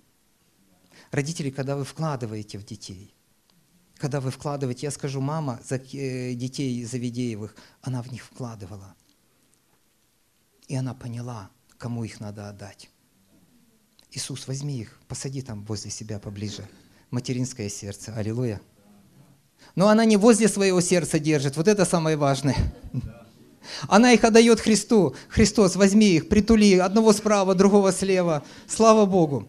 Родители, когда вы вкладываете в детей, когда вы вкладываете, я скажу, мама за э, детей Завидеевых, она в них вкладывала. И она поняла, кому их надо отдать. Иисус, возьми их, посади там возле себя поближе. Материнское сердце. Аллилуйя. Но она не возле своего сердца держит. Вот это самое важное. Она их отдает Христу. Христос, возьми их, притули, одного справа, другого слева. Слава Богу.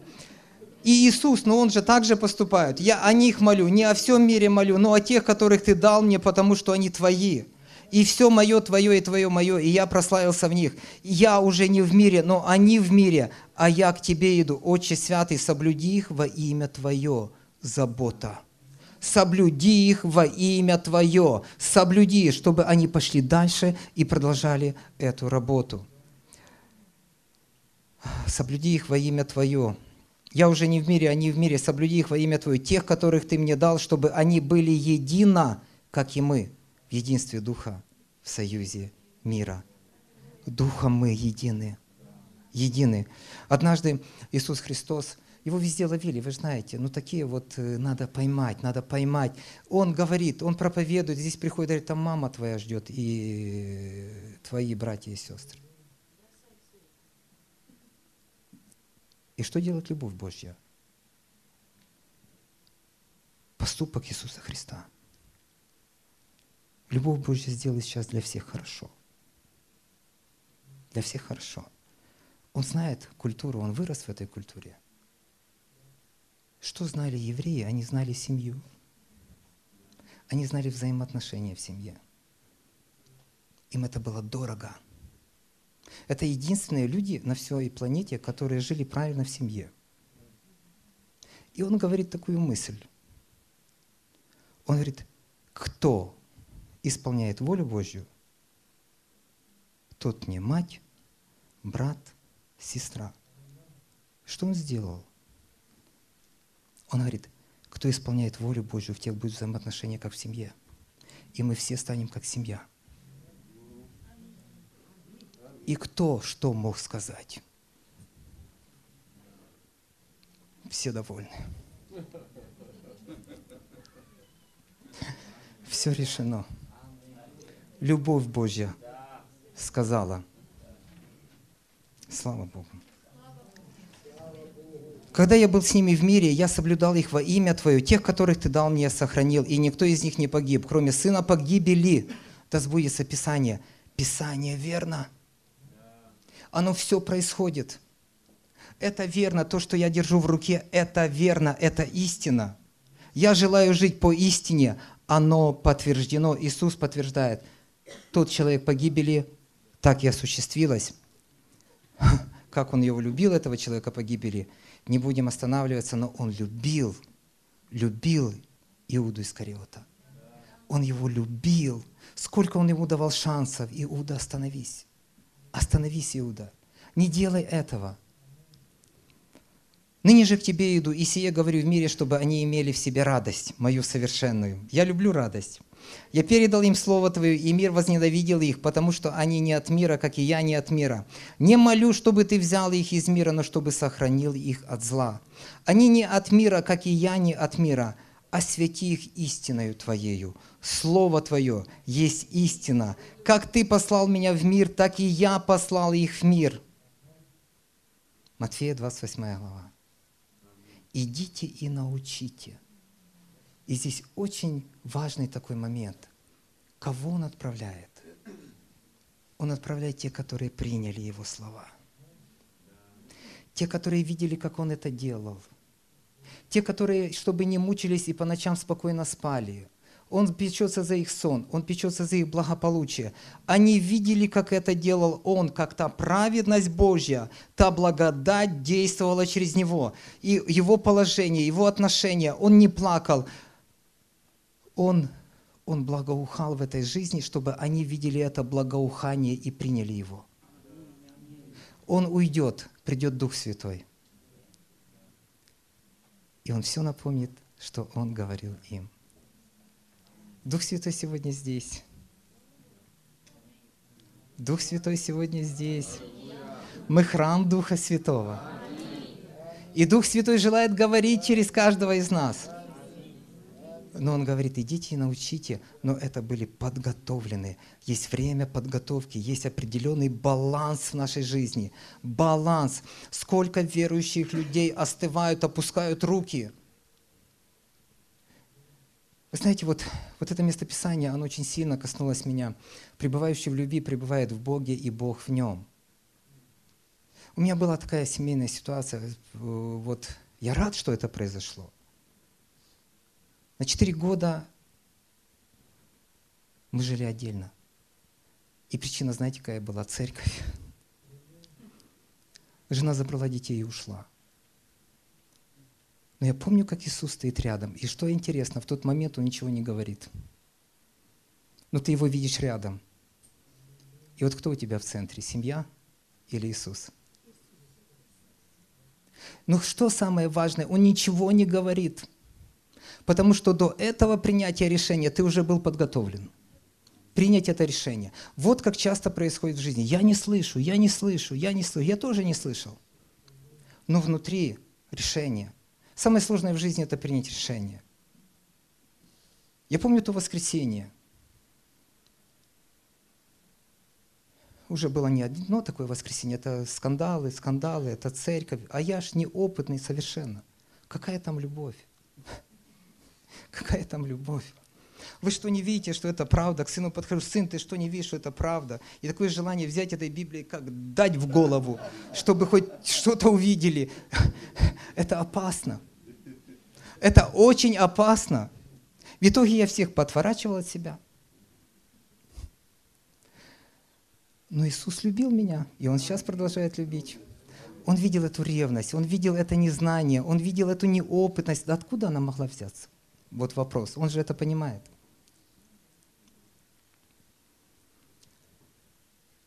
И Иисус, но Он же также поступает. Я о них молю, не о всем мире молю, но о тех, которых Ты дал мне, потому что они Твои. И все мое Твое и Твое мое, и я прославился в них. Я уже не в мире, но они в мире, а я к Тебе иду. Отче Святый, соблюди их во имя Твое. Забота соблюди их во имя Твое, соблюди, чтобы они пошли дальше и продолжали эту работу. Соблюди их во имя Твое. Я уже не в мире, они в мире, соблюди их во имя Твое, тех, которых Ты мне дал, чтобы они были едино, как и мы, в единстве Духа, в союзе мира. Духом мы едины. Едины. Однажды Иисус Христос – его везде ловили, вы знаете, ну такие вот э, надо поймать, надо поймать. Он говорит, он проповедует, здесь приходит, говорит, там мама твоя ждет и твои братья и сестры. И что делает любовь Божья? Поступок Иисуса Христа. Любовь Божья сделает сейчас для всех хорошо. Для всех хорошо. Он знает культуру, он вырос в этой культуре – что знали евреи? Они знали семью. Они знали взаимоотношения в семье. Им это было дорого. Это единственные люди на всей планете, которые жили правильно в семье. И он говорит такую мысль. Он говорит, кто исполняет волю Божью, тот мне мать, брат, сестра. Что он сделал? Он говорит, кто исполняет волю Божью, в тех будет взаимоотношения, как в семье. И мы все станем как семья. И кто что мог сказать? Все довольны. Все решено. Любовь Божья сказала. Слава Богу. Когда я был с ними в мире, я соблюдал их во имя Твое, тех, которых Ты дал мне, сохранил, и никто из них не погиб, кроме сына погибели. Да сбудется Писание. Писание верно. Оно все происходит. Это верно, то, что я держу в руке, это верно, это истина. Я желаю жить по истине, оно подтверждено. Иисус подтверждает, тот человек погибели, так и осуществилось. Как он его любил, этого человека погибели – не будем останавливаться, но он любил, любил Иуду Искариота. Он его любил. Сколько он ему давал шансов. Иуда, остановись. Остановись, Иуда. Не делай этого. Ныне же к тебе иду, и сие говорю в мире, чтобы они имели в себе радость, мою совершенную. Я люблю радость. Я передал им Слово Твое, и мир возненавидел их, потому что они не от мира, как и я не от мира. Не молю, чтобы Ты взял их из мира, но чтобы сохранил их от зла. Они не от мира, как и я не от мира. Освети их истиною Твоею. Слово Твое есть истина. Как Ты послал меня в мир, так и я послал их в мир. Матфея 28 глава. Идите и научите – и здесь очень важный такой момент. Кого Он отправляет? Он отправляет те, которые приняли Его слова. Те, которые видели, как Он это делал. Те, которые, чтобы не мучились и по ночам спокойно спали. Он печется за их сон, Он печется за их благополучие. Они видели, как это делал Он, как та праведность Божья, та благодать действовала через Него. И Его положение, Его отношения, Он не плакал. Он, он благоухал в этой жизни, чтобы они видели это благоухание и приняли Его. Он уйдет, придет Дух Святой. И Он все напомнит, что Он говорил им. Дух Святой сегодня здесь. Дух Святой сегодня здесь. Мы храм Духа Святого. И Дух Святой желает говорить через каждого из нас. Но Он говорит, идите и научите, но это были подготовленные. Есть время подготовки, есть определенный баланс в нашей жизни. Баланс. Сколько верующих людей остывают, опускают руки – вы знаете, вот, вот это местописание, оно очень сильно коснулось меня. Пребывающий в любви пребывает в Боге, и Бог в нем. У меня была такая семейная ситуация. Вот я рад, что это произошло. На четыре года мы жили отдельно. И причина, знаете, какая была? Церковь. Жена забрала детей и ушла. Но я помню, как Иисус стоит рядом. И что интересно, в тот момент Он ничего не говорит. Но ты Его видишь рядом. И вот кто у тебя в центре? Семья или Иисус? Но что самое важное? Он ничего не говорит. Потому что до этого принятия решения ты уже был подготовлен. Принять это решение. Вот как часто происходит в жизни. Я не слышу, я не слышу, я не слышу. Я тоже не слышал. Но внутри решение. Самое сложное в жизни – это принять решение. Я помню то воскресенье. Уже было не одно такое воскресенье, это скандалы, скандалы, это церковь. А я ж неопытный совершенно. Какая там любовь? Какая там любовь? Вы что, не видите, что это правда? К сыну подхожу, сын, ты что, не видишь, что это правда? И такое желание взять этой Библии, как дать в голову, чтобы хоть что-то увидели. Это опасно. Это очень опасно. В итоге я всех подворачивал от себя. Но Иисус любил меня, и Он сейчас продолжает любить. Он видел эту ревность, он видел это незнание, он видел эту неопытность. Да откуда она могла взяться? Вот вопрос. Он же это понимает.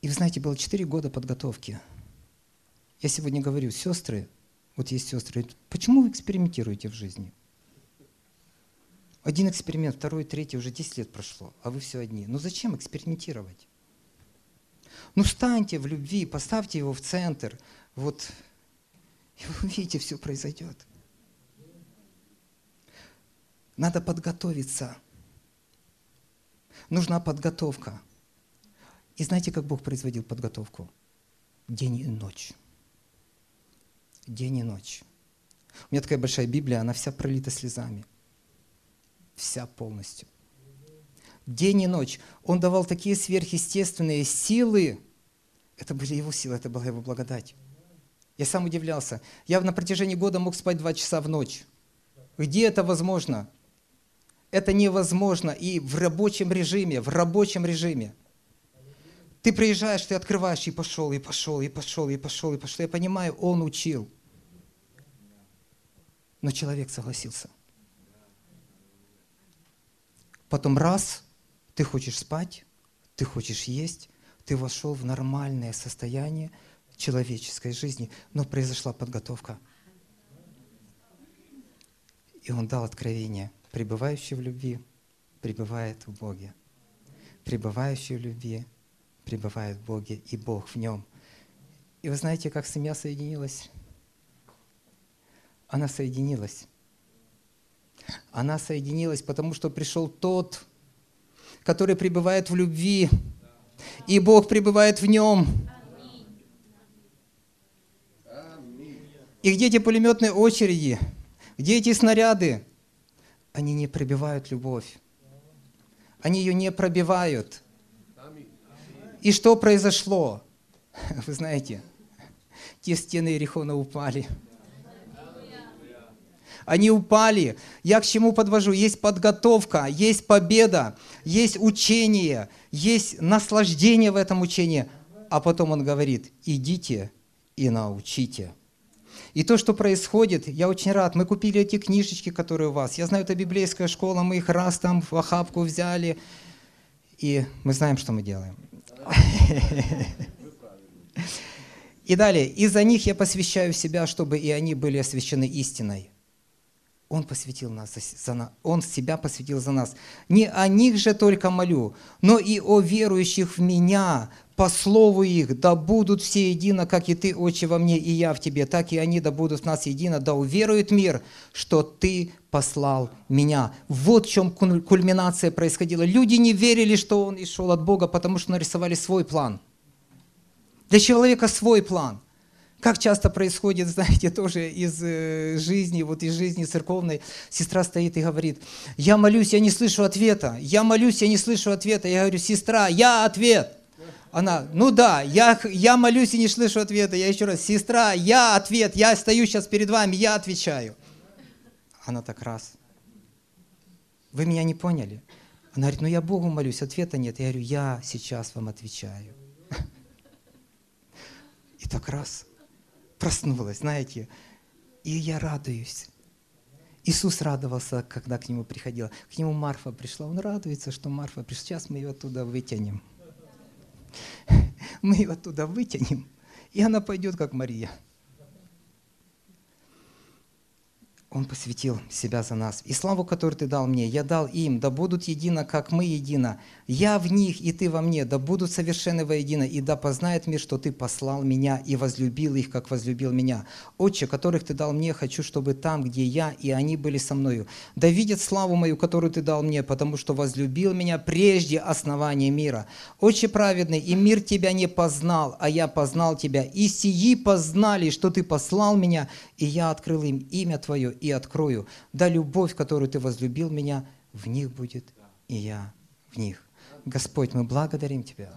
И вы знаете, было 4 года подготовки. Я сегодня говорю, сестры, вот есть сестры, почему вы экспериментируете в жизни? Один эксперимент, второй, третий, уже 10 лет прошло, а вы все одни. Ну зачем экспериментировать? Ну встаньте в любви, поставьте его в центр, вот, и вы увидите, все произойдет. Надо подготовиться. Нужна подготовка. И знаете, как Бог производил подготовку? День и ночь. День и ночь. У меня такая большая Библия, она вся пролита слезами вся полностью. День и ночь. Он давал такие сверхъестественные силы. Это были его силы, это была его благодать. Я сам удивлялся. Я на протяжении года мог спать два часа в ночь. Где это возможно? Это невозможно и в рабочем режиме, в рабочем режиме. Ты приезжаешь, ты открываешь, и пошел, и пошел, и пошел, и пошел, и пошел. Я понимаю, он учил. Но человек согласился – Потом раз, ты хочешь спать, ты хочешь есть, ты вошел в нормальное состояние человеческой жизни, но произошла подготовка. И он дал откровение. Пребывающий в любви пребывает в Боге. Пребывающий в любви пребывает в Боге, и Бог в нем. И вы знаете, как семья соединилась? Она соединилась. Она соединилась, потому что пришел тот, который пребывает в любви, и Бог пребывает в нем. И где эти пулеметные очереди, где эти снаряды, они не пробивают любовь. Они ее не пробивают. И что произошло? Вы знаете, те стены Иерихона упали. они упали. Я к чему подвожу? Есть подготовка, есть победа, есть учение, есть наслаждение в этом учении. А потом он говорит, идите и научите. И то, что происходит, я очень рад. Мы купили эти книжечки, которые у вас. Я знаю, это библейская школа, мы их раз там в охапку взяли. И мы знаем, что мы делаем. И далее, из-за них я посвящаю себя, чтобы и они были освящены истиной. Он посвятил нас за нас, Он себя посвятил за нас. Не о них же только молю, но и о верующих в Меня, по слову их, да будут все едино, как и Ты, Отче, во мне, и я в Тебе, так и они да будут в нас едино, да уверует мир, что Ты послал Меня. Вот в чем кульминация происходила. Люди не верили, что Он и шел от Бога, потому что нарисовали свой план – для человека свой план. Как часто происходит, знаете, тоже из э, жизни, вот из жизни церковной, сестра стоит и говорит, я молюсь, я не слышу ответа, я молюсь, я не слышу ответа. Я говорю, сестра, я ответ. Она, ну да, я, я молюсь и не слышу ответа. Я еще раз, сестра, я ответ, я стою сейчас перед вами, я отвечаю. Она так раз. Вы меня не поняли? Она говорит, ну я Богу молюсь, ответа нет. Я говорю, я сейчас вам отвечаю. И так раз проснулась, знаете, и я радуюсь. Иисус радовался, когда к нему приходила. К нему Марфа пришла. Он радуется, что Марфа пришла. Сейчас мы ее оттуда вытянем. Мы ее оттуда вытянем, и она пойдет, как Мария. Он посвятил себя за нас. И славу, которую Ты дал мне, я дал им, да будут едино, как мы едино. Я в них, и Ты во мне, да будут совершенны воедино, и да познает мир, что Ты послал меня и возлюбил их, как возлюбил меня. Отче, которых Ты дал мне, хочу, чтобы там, где я, и они были со мною. Да видят славу мою, которую Ты дал мне, потому что возлюбил меня прежде основания мира. Отче праведный, и мир Тебя не познал, а я познал Тебя. И сии познали, что Ты послал меня, и я открыл им имя Твое и открою. Да любовь, которую Ты возлюбил меня, в них будет, и я в них. Господь, мы благодарим Тебя.